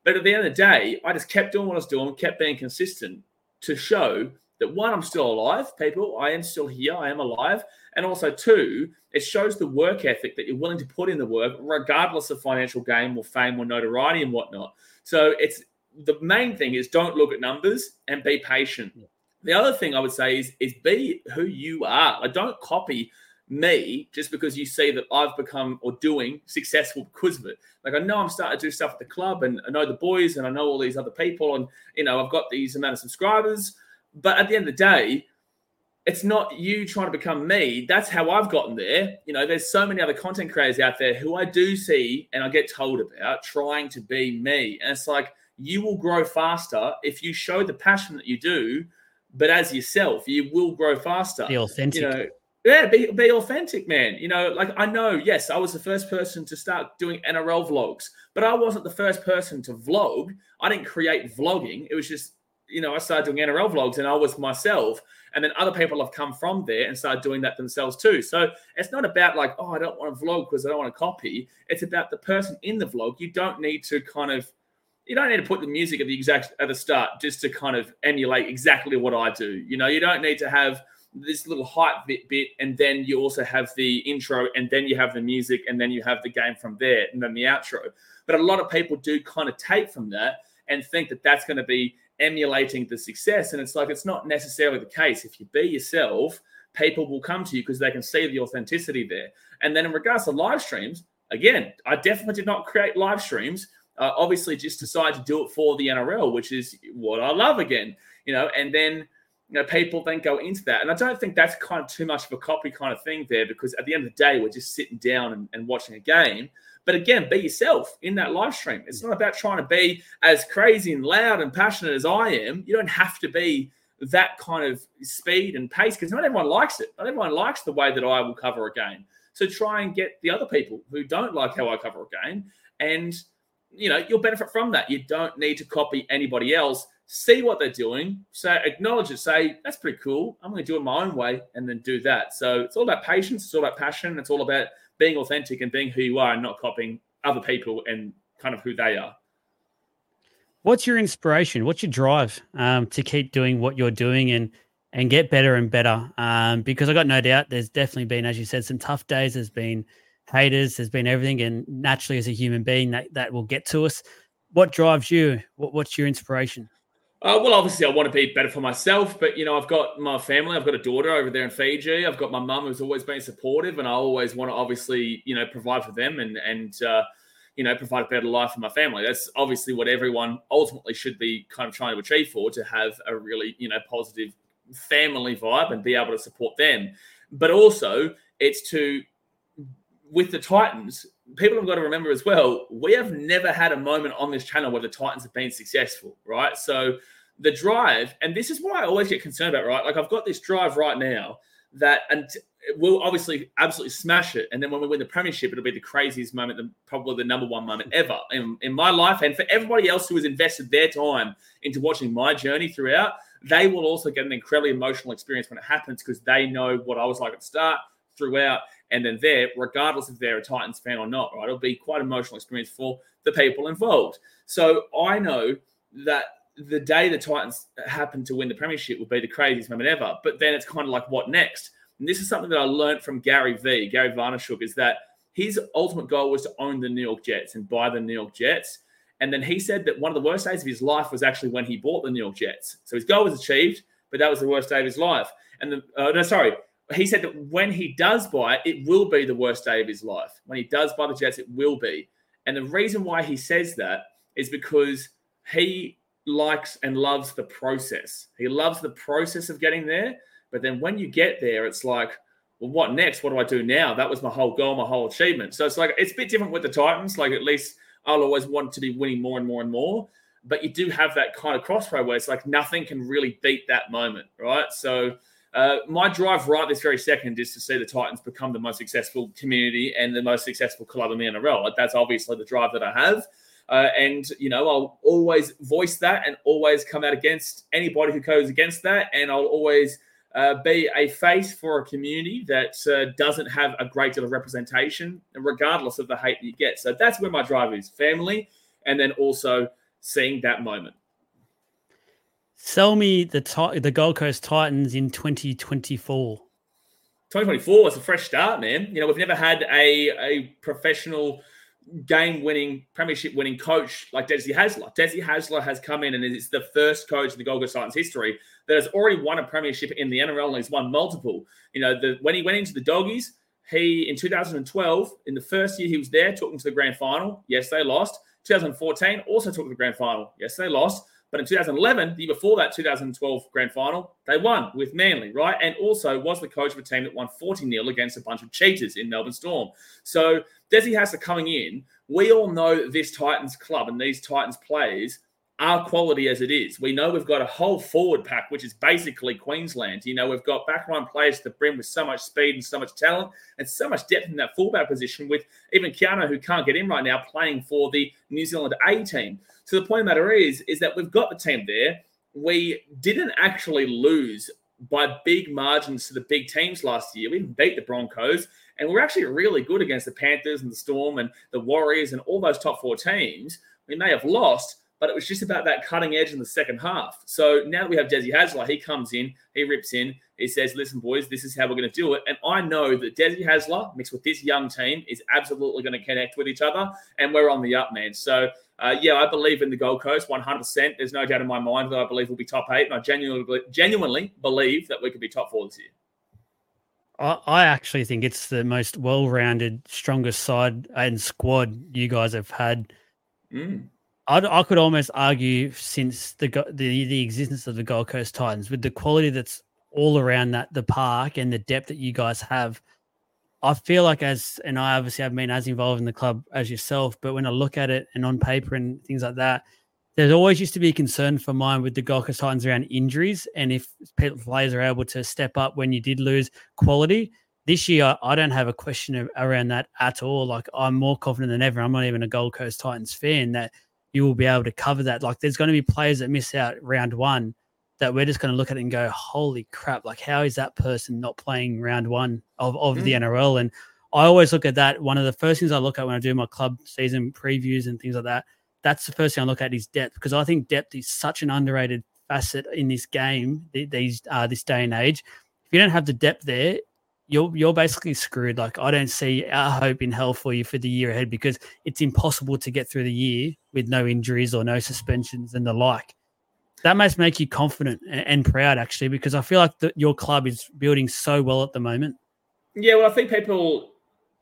But at the end of the day, I just kept doing what I was doing, kept being consistent to show that one, I'm still alive, people. I am still here. I am alive. And also, two, it shows the work ethic that you're willing to put in the work, regardless of financial gain or fame or notoriety and whatnot. So it's the main thing is don't look at numbers and be patient. Yeah. The other thing I would say is is be who you are. Like don't copy me just because you see that I've become or doing successful because of it. Like I know I'm starting to do stuff at the club and I know the boys and I know all these other people and you know I've got these amount of subscribers. But at the end of the day, it's not you trying to become me. That's how I've gotten there. You know, there's so many other content creators out there who I do see and I get told about trying to be me. And it's like you will grow faster if you show the passion that you do, but as yourself, you will grow faster.
Be authentic.
You know, yeah, be, be authentic, man. You know, like I know, yes, I was the first person to start doing NRL vlogs, but I wasn't the first person to vlog. I didn't create vlogging. It was just, you know, I started doing NRL vlogs and I was myself. And then other people have come from there and started doing that themselves too. So it's not about like, oh, I don't want to vlog because I don't want to copy. It's about the person in the vlog. You don't need to kind of you don't need to put the music at the exact at the start just to kind of emulate exactly what I do. You know, you don't need to have this little hype bit, bit and then you also have the intro and then you have the music and then you have the game from there and then the outro. But a lot of people do kind of take from that and think that that's going to be emulating the success and it's like it's not necessarily the case. If you be yourself, people will come to you because they can see the authenticity there. And then in regards to live streams, Again, I definitely did not create live streams. Uh, obviously, just decided to do it for the NRL, which is what I love again, you know, and then you know, people then go into that. And I don't think that's kind of too much of a copy kind of thing there because at the end of the day, we're just sitting down and, and watching a game. But again, be yourself in that live stream. It's not about trying to be as crazy and loud and passionate as I am. You don't have to be that kind of speed and pace because not everyone likes it. Not everyone likes the way that I will cover a game. So try and get the other people who don't like how I cover a game, and you know you'll benefit from that. You don't need to copy anybody else see what they're doing, say, acknowledge it, say, that's pretty cool. I'm going to do it my own way and then do that. So it's all about patience, it's all about passion, it's all about being authentic and being who you are and not copying other people and kind of who they are.
What's your inspiration? What's your drive um, to keep doing what you're doing and and get better and better? Um, because I got no doubt there's definitely been, as you said, some tough days. There's been haters, there's been everything, and naturally, as a human being, that that will get to us. What drives you? What, what's your inspiration?
Uh, well, obviously, I want to be better for myself, but you know, I've got my family. I've got a daughter over there in Fiji. I've got my mum who's always been supportive, and I always want to obviously, you know, provide for them and and uh, you know provide a better life for my family. That's obviously what everyone ultimately should be kind of trying to achieve for to have a really you know positive family vibe and be able to support them. But also, it's to with the Titans, people have got to remember as well, we have never had a moment on this channel where the Titans have been successful, right? So the drive, and this is what I always get concerned about, right? Like I've got this drive right now that and we'll obviously absolutely smash it. And then when we win the premiership, it'll be the craziest moment, the, probably the number one moment ever in, in my life. And for everybody else who has invested their time into watching my journey throughout, they will also get an incredibly emotional experience when it happens because they know what I was like at the start, throughout, and then there, regardless if they're a Titans fan or not, right? It'll be quite an emotional experience for the people involved. So I know that the day the Titans happen to win the premiership will be the craziest moment ever. But then it's kind of like, what next? And this is something that I learned from Gary V, Gary Vaynerchuk, is that his ultimate goal was to own the New York Jets and buy the New York Jets. And then he said that one of the worst days of his life was actually when he bought the New York Jets. So his goal was achieved, but that was the worst day of his life. And the, uh, no, sorry, he said that when he does buy it, it will be the worst day of his life. When he does buy the Jets, it will be. And the reason why he says that is because he likes and loves the process. He loves the process of getting there. But then when you get there, it's like, well, what next? What do I do now? That was my whole goal, my whole achievement. So it's like, it's a bit different with the Titans. Like, at least I'll always want to be winning more and more and more. But you do have that kind of crossroad where it's like nothing can really beat that moment, right? So, uh, my drive right this very second is to see the Titans become the most successful community and the most successful club in the NRL. That's obviously the drive that I have. Uh, and, you know, I'll always voice that and always come out against anybody who goes against that. And I'll always uh, be a face for a community that uh, doesn't have a great deal of representation, regardless of the hate that you get. So that's where my drive is family and then also seeing that moment.
Sell me the the Gold Coast Titans in 2024.
2024 is a fresh start, man. You know, we've never had a, a professional game winning, premiership winning coach like Desi Hasler. Desi Hasler has come in and is the first coach in the Gold Coast Titans history that has already won a premiership in the NRL and he's won multiple. You know, the, when he went into the doggies, he in 2012, in the first year he was there, took them to the grand final. Yes, they lost. 2014 also took the grand final. Yes, they lost. But in 2011, the year before that, 2012 grand final, they won with Manly, right? And also was the coach of a team that won 40 0 against a bunch of cheaters in Melbourne Storm. So Desi Hasler coming in. We all know this Titans club and these Titans players are quality as it is. We know we've got a whole forward pack, which is basically Queensland. You know, we've got backline players to bring with so much speed and so much talent and so much depth in that fullback position with even Keano, who can't get in right now, playing for the New Zealand A team. So the point of the matter is, is that we've got the team there. We didn't actually lose by big margins to the big teams last year. We beat the Broncos, and we're actually really good against the Panthers and the Storm and the Warriors and all those top four teams. We may have lost, but it was just about that cutting edge in the second half. So now that we have Desi Hasler, he comes in, he rips in, he says, "Listen, boys, this is how we're going to do it." And I know that Desi Hasler mixed with this young team is absolutely going to connect with each other, and we're on the up, man. So. Uh, yeah, I believe in the Gold Coast 100%. There's no doubt in my mind that I believe we'll be top eight. And I genuinely, genuinely believe that we could be top four this year.
I, actually think it's the most well-rounded, strongest side and squad you guys have had.
Mm.
I'd, I could almost argue since the, the the existence of the Gold Coast Titans, with the quality that's all around that the park and the depth that you guys have. I feel like as and I obviously haven't been as involved in the club as yourself, but when I look at it and on paper and things like that, there's always used to be a concern for mine with the Gold Coast Titans around injuries and if players are able to step up when you did lose quality. This year, I don't have a question around that at all. Like I'm more confident than ever. I'm not even a Gold Coast Titans fan that you will be able to cover that. Like there's going to be players that miss out round one that we're just going to look at and go, holy crap, like how is that person not playing round one of, of mm. the NRL? And I always look at that. One of the first things I look at when I do my club season previews and things like that, that's the first thing I look at is depth because I think depth is such an underrated facet in this game these uh, this day and age. If you don't have the depth there, you're you're basically screwed. Like I don't see our hope in hell for you for the year ahead because it's impossible to get through the year with no injuries or no suspensions and the like that must make you confident and, proud actually because i feel like the, your club is building so well at the moment
yeah well i think people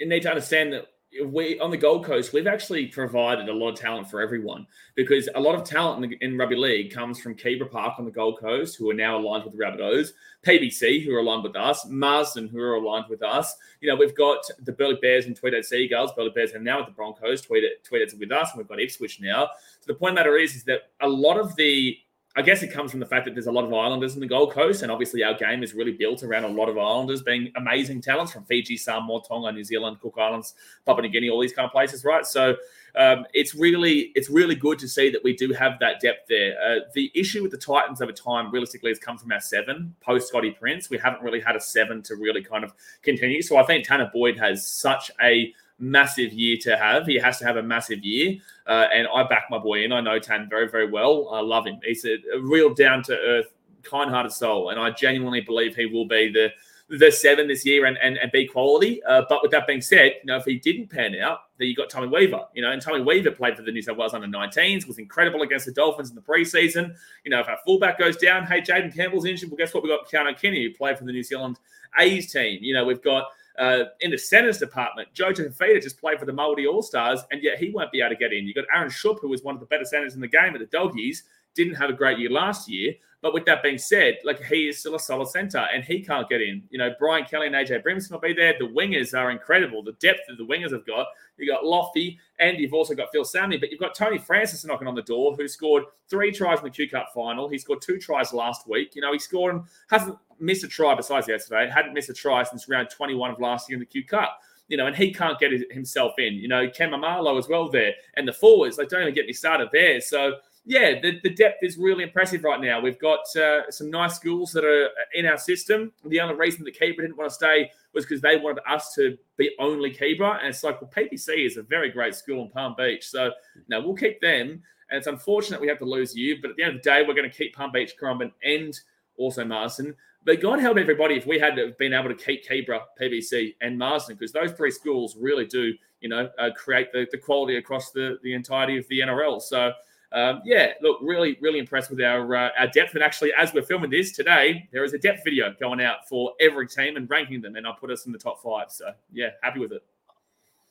need to understand that we on the Gold Coast, we've actually provided a lot of talent for everyone because a lot of talent in, the, in rugby league comes from Keebra Park on the Gold Coast, who are now aligned with the Rabbitohs, PBC, who are aligned with us, Marsden, who are aligned with us. You know, we've got the Burleigh Bears and Tweed Seagulls. Burleigh Bears are now with the Broncos. Tweed Tweedheads with us, and we've got Ipswich now. So the point of the matter is, is that a lot of the I guess it comes from the fact that there's a lot of islanders in the Gold Coast, and obviously our game is really built around a lot of islanders being amazing talents from Fiji, Samoa, Tonga, New Zealand, Cook Islands, Papua New Guinea, all these kind of places, right? So um, it's really it's really good to see that we do have that depth there. Uh, the issue with the Titans over time, realistically, has come from our seven post Scotty Prince. We haven't really had a seven to really kind of continue. So I think Tanner Boyd has such a massive year to have. He has to have a massive year. Uh, and I back my boy in. I know Tan very, very well. I love him. He's a, a real down to earth, kind hearted soul. And I genuinely believe he will be the the seven this year and, and, and be quality. Uh, but with that being said, you know, if he didn't pan out, then you got Tommy Weaver, you know, and Tommy Weaver played for the New South Wales under 19s, was incredible against the Dolphins in the preseason. You know, if our fullback goes down, hey, Jayden Campbell's injured. Well, guess what? We've got Keano Kini, who played for the New Zealand A's team. You know, we've got uh, in the centers department, Joe Fifita just played for the Māori All Stars, and yet he won't be able to get in. You've got Aaron Schoupp, who was one of the better centers in the game at the Doggies, didn't have a great year last year. But with that being said, like he is still a solid center and he can't get in. You know, Brian Kelly and AJ Brimson will be there. The wingers are incredible. The depth that the wingers have got. You've got Lofty and you've also got Phil Sami, but you've got Tony Francis knocking on the door, who scored three tries in the Q Cup final. He scored two tries last week. You know, he scored and hasn't missed a try besides yesterday. Hadn't missed a try since round 21 of last year in the Q Cup you know, and he can't get himself in. You know, Ken Maumalo as well there, and the forwards. Like, don't even get me started there. So yeah, the, the depth is really impressive right now. We've got uh, some nice schools that are in our system. The only reason that Keebra didn't want to stay was because they wanted us to be only Keebra. And it's like, well, PBC is a very great school in Palm Beach. So, no, we'll keep them. And it's unfortunate we have to lose you. But at the end of the day, we're going to keep Palm Beach, Currumbin, and also Marsden. But God help everybody if we had been able to keep Keebra, PBC, and Marsden, because those three schools really do, you know, uh, create the, the quality across the, the entirety of the NRL. So, um, yeah, look, really, really impressed with our uh, our depth. And actually, as we're filming this today, there is a depth video going out for every team and ranking them, and I'll put us in the top five. So yeah, happy with it.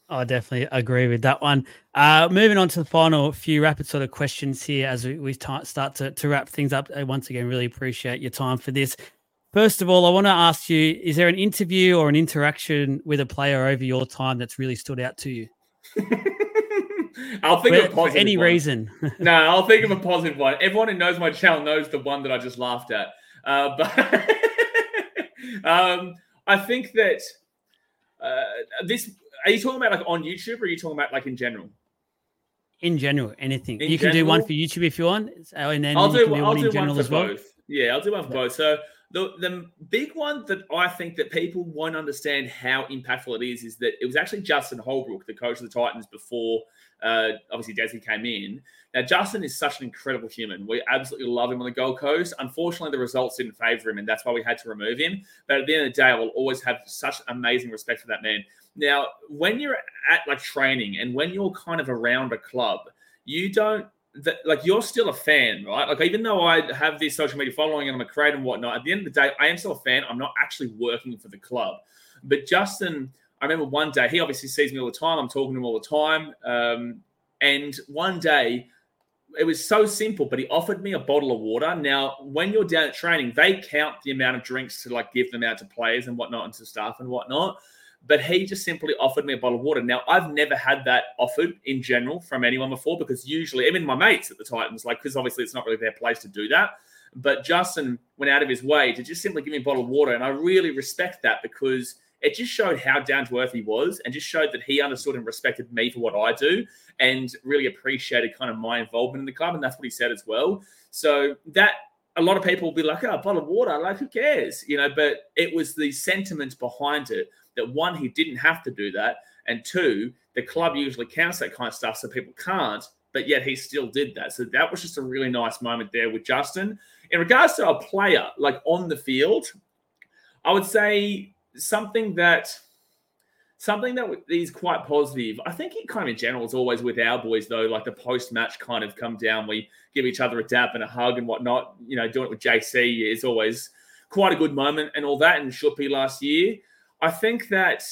I definitely agree with that one. Uh, moving on to the final few rapid sort of questions here as we, we t- start to, to wrap things up. I once again really appreciate your time for this. First of all, I want to ask you: Is there an interview or an interaction with a player over your time that's really stood out to you?
I'll think for, of a positive
for any
one.
reason.
no, I'll think of a positive one. Everyone who knows my channel knows the one that I just laughed at. Uh, but um, I think that uh, this. Are you talking about like on YouTube, or are you talking about like in general?
In general, anything. In you can do one for YouTube if you want, and then
I'll do, I'll
one
do
in general
one for
as well.
Both. Yeah, I'll do one for both. So the the big one that I think that people won't understand how impactful it is is that it was actually Justin Holbrook, the coach of the Titans, before uh, obviously Desi came in. Now Justin is such an incredible human. We absolutely love him on the Gold Coast. Unfortunately, the results didn't favour him, and that's why we had to remove him. But at the end of the day, I will always have such amazing respect for that man. Now, when you're at like training and when you're kind of around a club, you don't that like you're still a fan, right? Like even though I have this social media following and I'm a creator and whatnot, at the end of the day, I am still a fan. I'm not actually working for the club. But Justin, I remember one day he obviously sees me all the time. I'm talking to him all the time, um, and one day it was so simple, but he offered me a bottle of water. Now, when you're down at training, they count the amount of drinks to like give them out to players and whatnot and to staff and whatnot but he just simply offered me a bottle of water. Now, I've never had that offered in general from anyone before because usually, even my mates at the Titans, like, because obviously it's not really their place to do that. But Justin went out of his way to just simply give me a bottle of water. And I really respect that because it just showed how down to earth he was and just showed that he understood and respected me for what I do and really appreciated kind of my involvement in the club. And that's what he said as well. So that a lot of people will be like, oh, a bottle of water, like who cares? You know, but it was the sentiment behind it that one, he didn't have to do that, and two, the club usually counts that kind of stuff so people can't, but yet he still did that. So that was just a really nice moment there with Justin. In regards to a player, like on the field, I would say something that something that is quite positive. I think it kind of in general is always with our boys though, like the post match kind of come down. We give each other a dap and a hug and whatnot. You know, doing it with JC is always quite a good moment and all that. And Shuppy last year, I think that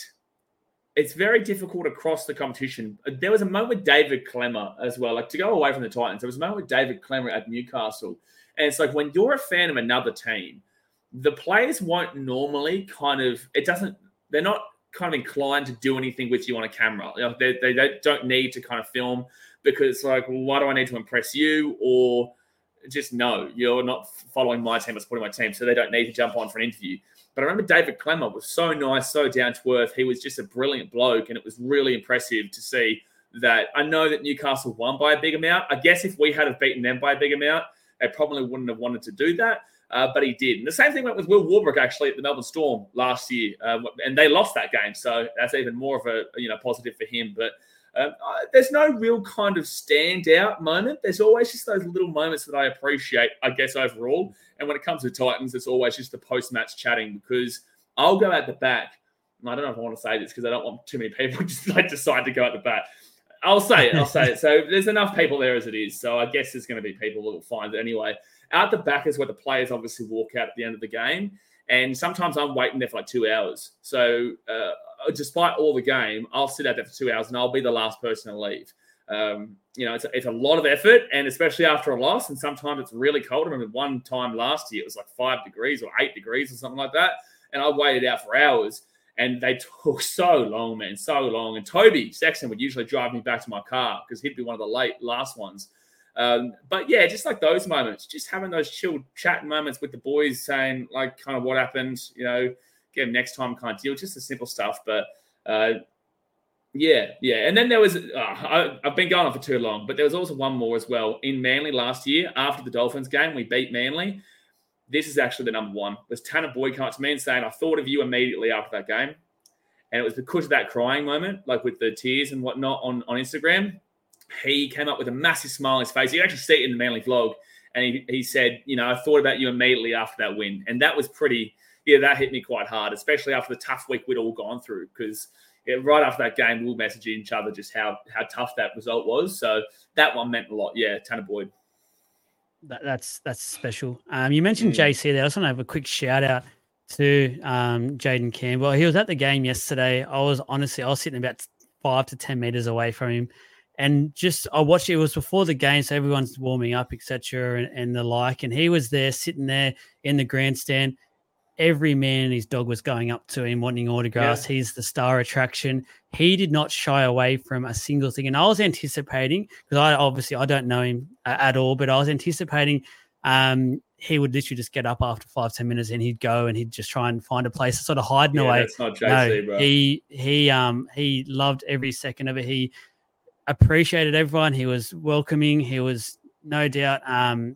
it's very difficult across the competition. Uh, there was a moment with David Klemmer as well, like to go away from the Titans. There was a moment with David Klemmer at Newcastle, and it's like when you're a fan of another team, the players won't normally kind of. It doesn't. They're not kind of inclined to do anything with you on a camera. You know, they, they, they don't need to kind of film because it's like, well, why do I need to impress you? Or just no, you're not following my team or supporting my team, so they don't need to jump on for an interview. But I remember David Klemmer was so nice, so down to earth. He was just a brilliant bloke, and it was really impressive to see that. I know that Newcastle won by a big amount. I guess if we had have beaten them by a big amount, they probably wouldn't have wanted to do that. Uh, but he did. And the same thing went with Will Warbrick actually at the Melbourne Storm last year, uh, and they lost that game. So that's even more of a you know positive for him. But um, there's no real kind of standout moment. There's always just those little moments that I appreciate, I guess, overall. And when it comes to Titans, it's always just the post match chatting because I'll go at the back. I don't know if I want to say this because I don't want too many people to like decide to go at the back. I'll say it. I'll say it. So there's enough people there as it is. So I guess there's going to be people that will find it anyway. Out the back is where the players obviously walk out at the end of the game. And sometimes I'm waiting there for like two hours. So uh, despite all the game, I'll sit out there for two hours and I'll be the last person to leave. Um, you know, it's a, it's a lot of effort, and especially after a loss, and sometimes it's really cold. I remember one time last year, it was like five degrees or eight degrees or something like that, and I waited out for hours, and they took so long, man, so long. And Toby Sexton would usually drive me back to my car because he'd be one of the late last ones. Um, but yeah, just like those moments, just having those chilled chat moments with the boys, saying like kind of what happened, you know, get next time kind of deal, just the simple stuff. But uh, yeah, yeah. And then there was, uh, I, have been going on for too long, but there was also one more as well in Manly last year after the Dolphins game. We beat Manly. This is actually the number one. Was Tanner Boyd coming up to me and saying, I thought of you immediately after that game. And it was because of that crying moment, like with the tears and whatnot on, on Instagram. He came up with a massive smile on his face. You actually see it in the Manly vlog. And he, he said, You know, I thought about you immediately after that win. And that was pretty, yeah, that hit me quite hard, especially after the tough week we'd all gone through. Because yeah, right after that game, we were messaging each other just how how tough that result was. So that one meant a lot. Yeah, Tanner Boyd.
That, that's that's special. Um, you mentioned mm. JC there. I just want to have a quick shout out to um, Jayden Campbell. He was at the game yesterday. I was honestly, I was sitting about five to ten meters away from him, and just I watched it. Was before the game, so everyone's warming up, etc., and, and the like. And he was there, sitting there in the grandstand every man and his dog was going up to him wanting autographs. Yeah. He's the star attraction. He did not shy away from a single thing. And I was anticipating because I obviously I don't know him at all, but I was anticipating um, he would literally just get up after five ten minutes and he'd go and he'd just try and find a place to sort of hide in
yeah,
away.
That's not JC,
no,
bro.
He he um he loved every second of it. He appreciated everyone. He was welcoming. He was no doubt um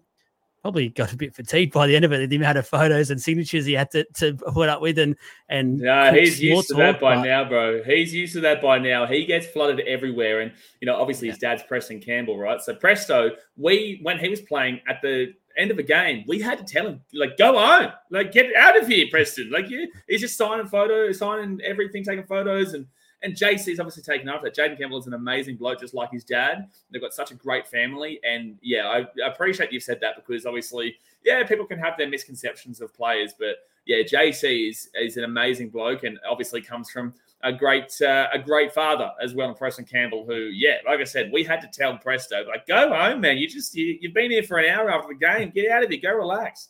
probably got a bit fatigued by the end of it. The amount of photos and signatures he had to, to put up with, and and
no, he's used to that by but... now, bro. He's used to that by now. He gets flooded everywhere, and you know, obviously yeah. his dad's Preston Campbell, right? So Presto, we when he was playing at the end of a game, we had to tell him like, go on, like get out of here, Preston. Like you, he's just signing photos, signing everything, taking photos, and And JC's obviously taken after that. Jayden Campbell is an amazing bloke, just like his dad. They've got such a great family. And yeah, I appreciate you've said that because obviously, yeah, people can have their misconceptions of players, but yeah, JC is is an amazing bloke and obviously comes from a great uh, a great father as well, Preston Campbell, who yeah, like I said, we had to tell Presto like go home, man. You just you, you've been here for an hour after the game. Get out of here. Go relax.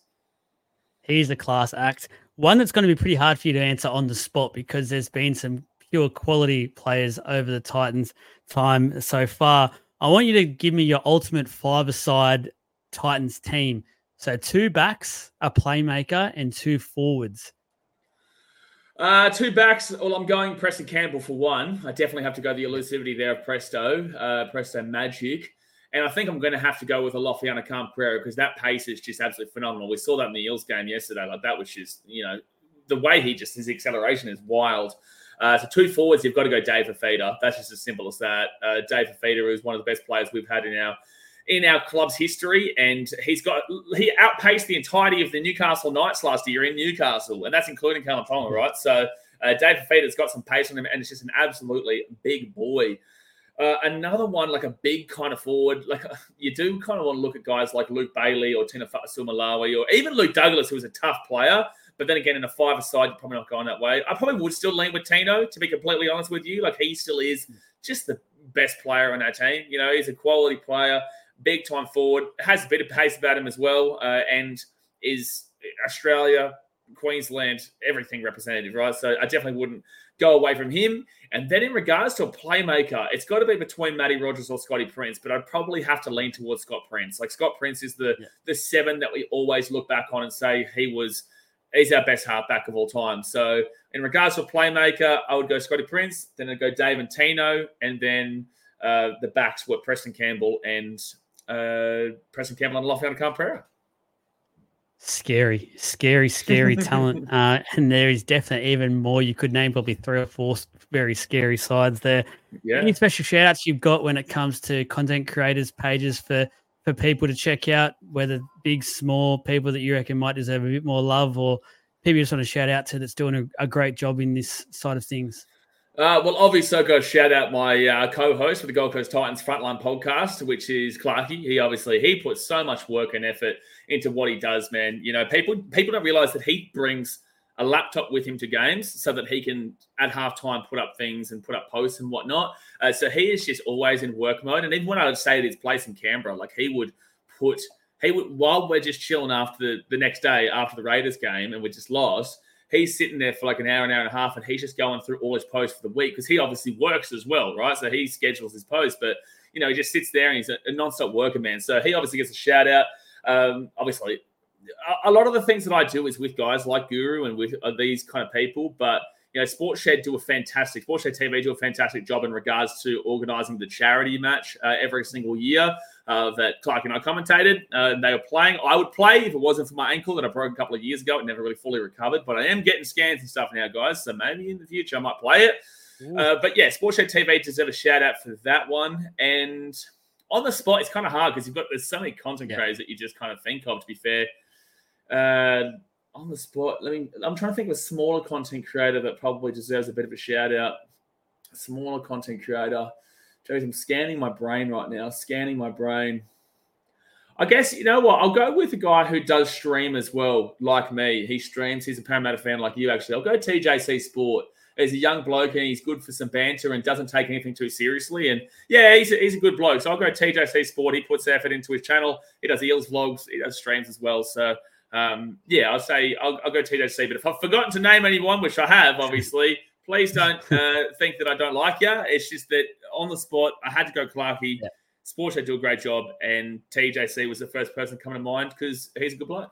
He's a class act. One that's going to be pretty hard for you to answer on the spot because there's been some pure quality players over the Titans time so far. I want you to give me your ultimate five-a-side Titans team. So two backs, a playmaker, and two forwards.
Uh, two backs. Well, I'm going Preston Campbell for one. I definitely have to go the elusivity there of Presto, uh, Presto Magic. And I think I'm going to have to go with Alofiana Khan-Pereira because that pace is just absolutely phenomenal. We saw that in the Eels game yesterday. Like that was just, you know, the way he just, his acceleration is wild. Uh, so two forwards, you've got to go Dave Fifita. That's just as simple as that. Uh, Dave Fifita is one of the best players we've had in our in our club's history, and he's got he outpaced the entirety of the Newcastle Knights last year in Newcastle, and that's including Kalyn Ponga, right? So uh, Dave Fifita's got some pace on him, and it's just an absolutely big boy. Uh, another one, like a big kind of forward, like you do kind of want to look at guys like Luke Bailey or Tino Fa'asuamaleaui or even Luke Douglas, who was a tough player. But then again, in a five aside, you're probably not going that way. I probably would still lean with Tino, to be completely honest with you. Like he still is just the best player on our team. You know, he's a quality player big time forward, has a bit of pace about him as well, uh, and is Australia, Queensland, everything representative, right? So I definitely wouldn't go away from him. And then in regards to a playmaker, it's got to be between Matty Rogers or Scotty Prince, but I'd probably have to lean towards Scott Prince. Like Scott Prince is the yeah. the seven that we always look back on and say he was he's our best halfback of all time. So in regards to a playmaker, I would go Scotty Prince, then I'd go Dave and Tino, and then uh, the backs were Preston Campbell and uh, Preston Campbell and Alofiana Khan-Pereira.
Scary, scary, scary talent. Uh, and there is definitely even more. You could name probably three or four very scary sides there. Yeah. Any special shout outs you've got when it comes to content creators' pages for, for people to check out, whether big, small, people that you reckon might deserve a bit more love or people you just want to shout out to that's doing a, a great job in this side of things?
Uh, well, obviously, I've got to shout out my uh, co-host for the Gold Coast Titans Frontline podcast, which is Clarky. He obviously he puts so much work and effort into what he does, man. You know, people people don't realize that he brings a laptop with him to games so that he can at halftime put up things and put up posts and whatnot. Uh, so he is just always in work mode. And even when I would stay at his place in Canberra, like he would put he would while we're just chilling after the, the next day after the Raiders game and we just lost he's sitting there for like an hour, an hour and a half, and he's just going through all his posts for the week because he obviously works as well, right? So he schedules his posts, but you know, he just sits there and he's a, a non-stop worker man. So he obviously gets a shout out. Um, obviously, a, lot of the things that I do is with guys like Guru and with uh, these kind of people, but you know, Sports Shed do a fantastic, Sports Shed TV do a fantastic job in regards to organising the charity match uh, every single year uh, that Clark and I commentated. Uh, they were playing. I would play if it wasn't for my ankle that I broke a couple of years ago. It never really fully recovered, but I am getting scans and stuff now, guys. So maybe in the future I might play it. Uh, but yeah, Sports Show TV deserve a shout out for that one. And on the spot, it's kind of hard because you've got there's so many content yeah. creators that you just kind of think of. To be fair, uh, on the spot, let me. I'm trying to think of a smaller content creator that probably deserves a bit of a shout out. A smaller content creator. Joey's, I'm scanning my brain right now, scanning my brain. I guess, you know what? I'll go with a guy who does stream as well, like me. He streams. He's a Parramatta fan like you, actually. I'll go TJC Sport. He's a young bloke and he's good for some banter and doesn't take anything too seriously. And yeah, he's a, he's a good bloke. So I'll go TJC Sport. He puts effort into his channel. He does Eels vlogs. He does streams as well. So um, yeah, I'll say I'll, I'll go TJC. But if I've forgotten to name anyone, which I have, obviously, please don't uh, think that I don't like you. It's just that on the spot, I had to go Clarky. Yeah. Sports do a great job, and TJC was the first person coming to mind because he's a good bloke.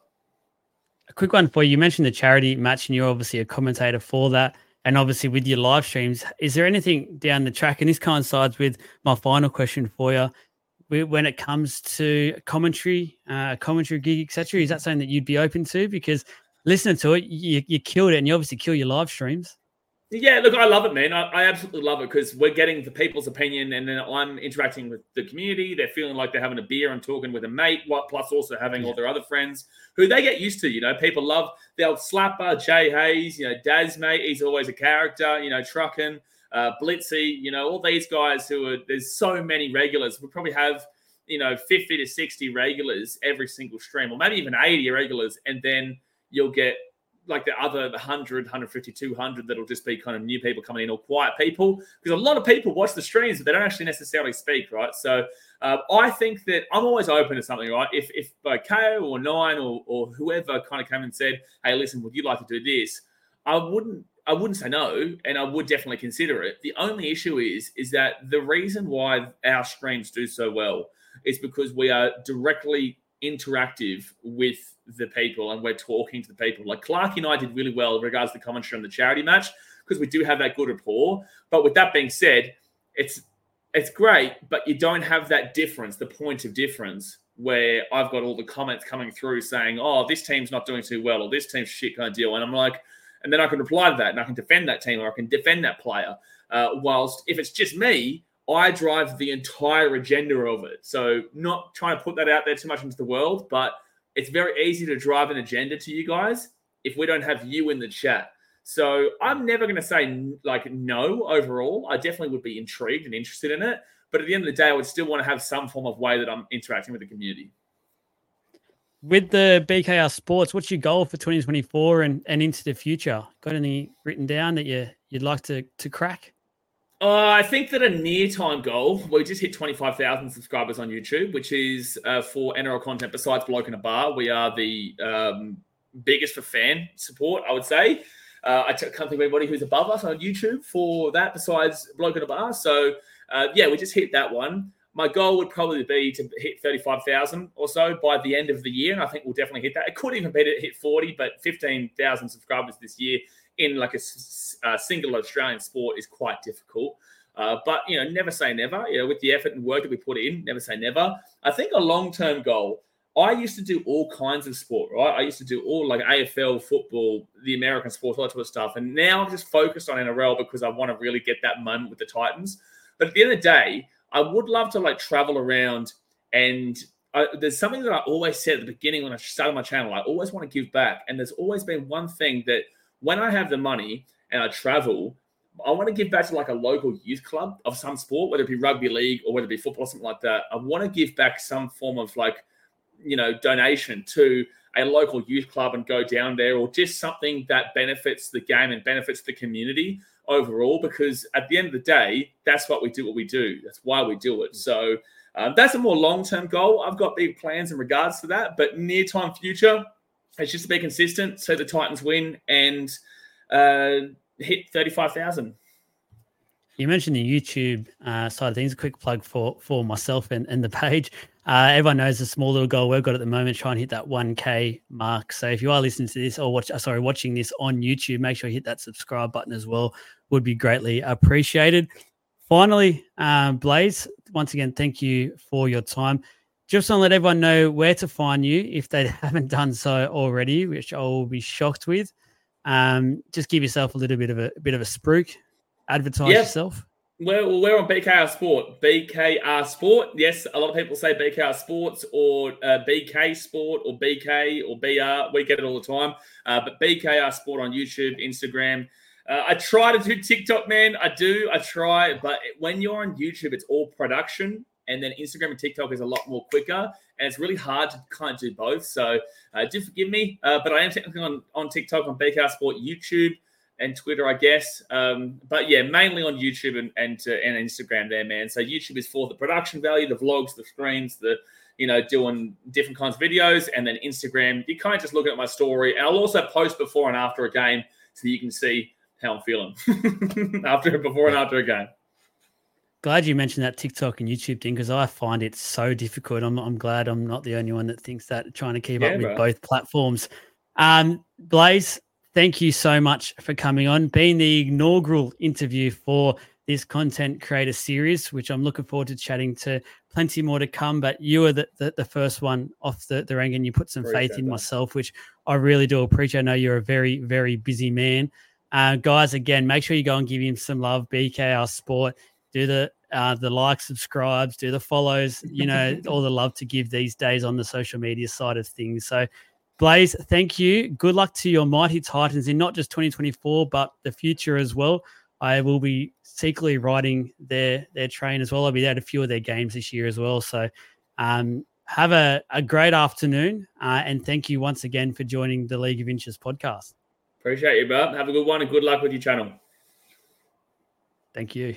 A quick one for you. You mentioned the charity match, and you're obviously a commentator for that. And obviously, with your live streams, is there anything down the track? And this coincides with my final question for you. When it comes to commentary, uh, commentary gig, etc., is that something that you'd be open to? Because listening to it, you, you killed it, and you obviously kill your live streams.
Yeah, look, I love it, man. I, I absolutely love it because we're getting the people's opinion, and then I'm interacting with the community. They're feeling like they're having a beer and talking with a mate, what plus also having yeah. all their other friends who they get used to. You know, people love the old slapper, Jay Hayes. You know, Daz mate, he's always a character. You know, trucking. Uh, Blitzy, you know, all these guys who are, there's so many regulars. We probably have, you know, 50 to 60 regulars every single stream, or maybe even 80 regulars. And then you'll get like the other 100, 150, 200 that'll just be kind of new people coming in or quiet people. Because a lot of people watch the streams, but they don't actually necessarily speak, right? So uh, I think that I'm always open to something, right? If if uh, KO or Nine or, or whoever kind of came and said, hey, listen, would you like to do this? I wouldn't I wouldn't say no, and I would definitely consider it. The only issue is, is that the reason why our streams do so well is because we are directly interactive with the people and we're talking to the people. Like Clark and I did really well in regards to the commentary on the charity match because we do have that good rapport. But with that being said, it's it's great, but you don't have that difference, the point of difference where I've got all the comments coming through saying, "Oh, this team's not doing too well," or "This team's shit kind of deal," and I'm like and then I can reply to that and I can defend that team or I can defend that player. Uh, whilst if it's just me, I drive the entire agenda of it. So not trying to put that out there too much into the world, but it's very easy to drive an agenda to you guys if we don't have you in the chat. So I'm never going to say like no overall. I definitely would be intrigued and interested in it, but at the end of the day, I would still want to have some form of way that I'm interacting with the community
with the BKR Sports, what's your goal for 2024 and, and into the future? Got any written down that you you'd like to to crack?
Uh, I think that a near time goal, we just hit 25,000 subscribers on YouTube, which is uh, for NRL content besides Bloke in a Bar. We are the um, biggest for fan support, I would say. Uh, I can't think of anybody who's above us on YouTube for that besides Bloke in a Bar. So, uh, yeah, we just hit that one my goal would probably be to hit 35,000 or so by the end of the year. And I think we'll definitely hit that. It could even be to hit 40, but 15,000 subscribers this year in like a, a, single Australian sport is quite difficult. Uh, but, you know, never say never. You know, with the effort and work that we put in, never say never. I think a long term goal. I used to do all kinds of sport, right? I used to do all like AFL, football, the American sports, all that sort of stuff. And now I'm just focused on NRL because I want to really get that moment with the Titans. But at the end of the day, I would love to like travel around and I, there's something that I always said at the beginning when I started my channel. I always want to give back, and there's always been one thing that when I have the money and I travel, I want to give back to like a local youth club of some sport, whether it be rugby league or whether it be football or something like that. I want to give back some form of like, you know, donation to a local youth club and go down there, or just something that benefits the game and benefits the community overall because at the end of the day, that's what we do. What we do. That's why we do it. So um, that's a more long-term goal. I've got big plans in regards to that, but near-time future, it's just to be consistent. So the Titans win and uh, hit thirty-five thousand.
You mentioned the YouTube uh, side of things. A quick plug for for myself and, and the page. Uh, everyone knows the small little goal we've got at the moment, try and hit that 1K mark. So if you are listening to this or watch, uh, sorry, watching this on YouTube, make sure you hit that subscribe button as well. Would be greatly appreciated. Finally, um, Blaze, once again, thank you for your time. Just want to let everyone know where to find you if they haven't done so already, which I will be shocked with. Um, just give yourself a little bit of a, a bit of a spruik. Advertise yep. yourself.
Well, we're on BKR Sport. BKR Sport. Yes, a lot of people say BKR Sports or uh, BK Sport or BK or BR. We get it all the time. Uh, but BKR Sport on YouTube, Instagram. Uh, I try to do TikTok, man. I do. I try. But when you're on YouTube, it's all production. And then Instagram and TikTok is a lot more quicker. And it's really hard to kind of do both. So uh, do forgive me. Uh, but I am technically on, on TikTok, on BKR Sport, YouTube and Twitter, I guess. Um, but yeah, mainly on YouTube and and, uh, and Instagram there, man. So YouTube is for the production value, the vlogs, the screens, the you know doing different kinds of videos, and then Instagram, you kind of just look at my story, and I'll also post before and after a game so you can see how I'm feeling after before and after a game.
Glad you mentioned that TikTok and YouTube thing because I find it so difficult. I'm, I'm glad I'm not the only one that thinks that trying to keep yeah, up with bro. both platforms. Um, Blaze, thank you so much for coming on, being the inaugural interview for this content creator series, which I'm looking forward to chatting to plenty more to come. But you were the, the, the first one off the, the rank and you put some appreciate faith in that. myself, which I really do appreciate. I know you're a very, very busy man. Uh, guys, again, make sure you go and give him some love. BKR Sport, do the uh, the likes, subscribes, do the follows, you know, all the love to give these days on the social media side of things. So Blaze, thank you. Good luck to your mighty Titans in not just 2024, but the future as well. I will be secretly riding their their train as well. I'll be at a few of their games this year as well. So um, have a, a great afternoon. Uh, and thank you once again for joining the League of Inches podcast.
Appreciate you, bro. Have a good one and good luck with your channel.
Thank you.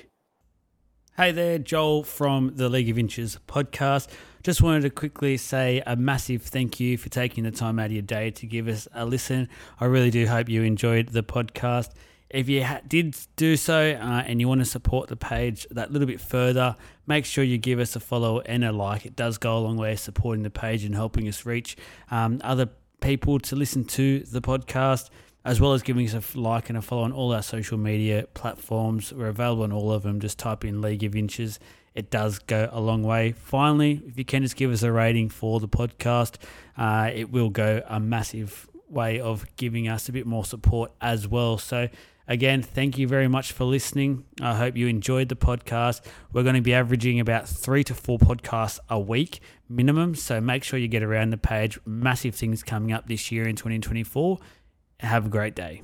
Hey there, Joel from the League of Inches podcast. Just wanted to quickly say a massive thank you for taking the time out of your day to give us a listen. I really do hope you enjoyed the podcast. If you ha- did do so uh, and you want to support the page that little bit further, make sure you give us a follow and a like. It does go a long way supporting the page and helping us reach um, other people to listen to the podcast, as well as giving us a like and a follow on all our social media platforms. We're available on all of them. Just type in League of Inches. It does go a long way. Finally, if you can just give us a rating for the podcast, uh, it will go a massive way of giving us a bit more support as well. So, Again, thank you very much for listening. I hope you enjoyed the podcast. We're going to be averaging about three to four podcasts a week minimum. So make sure you get around the page. Massive things coming up this year in 2024. Have a great day.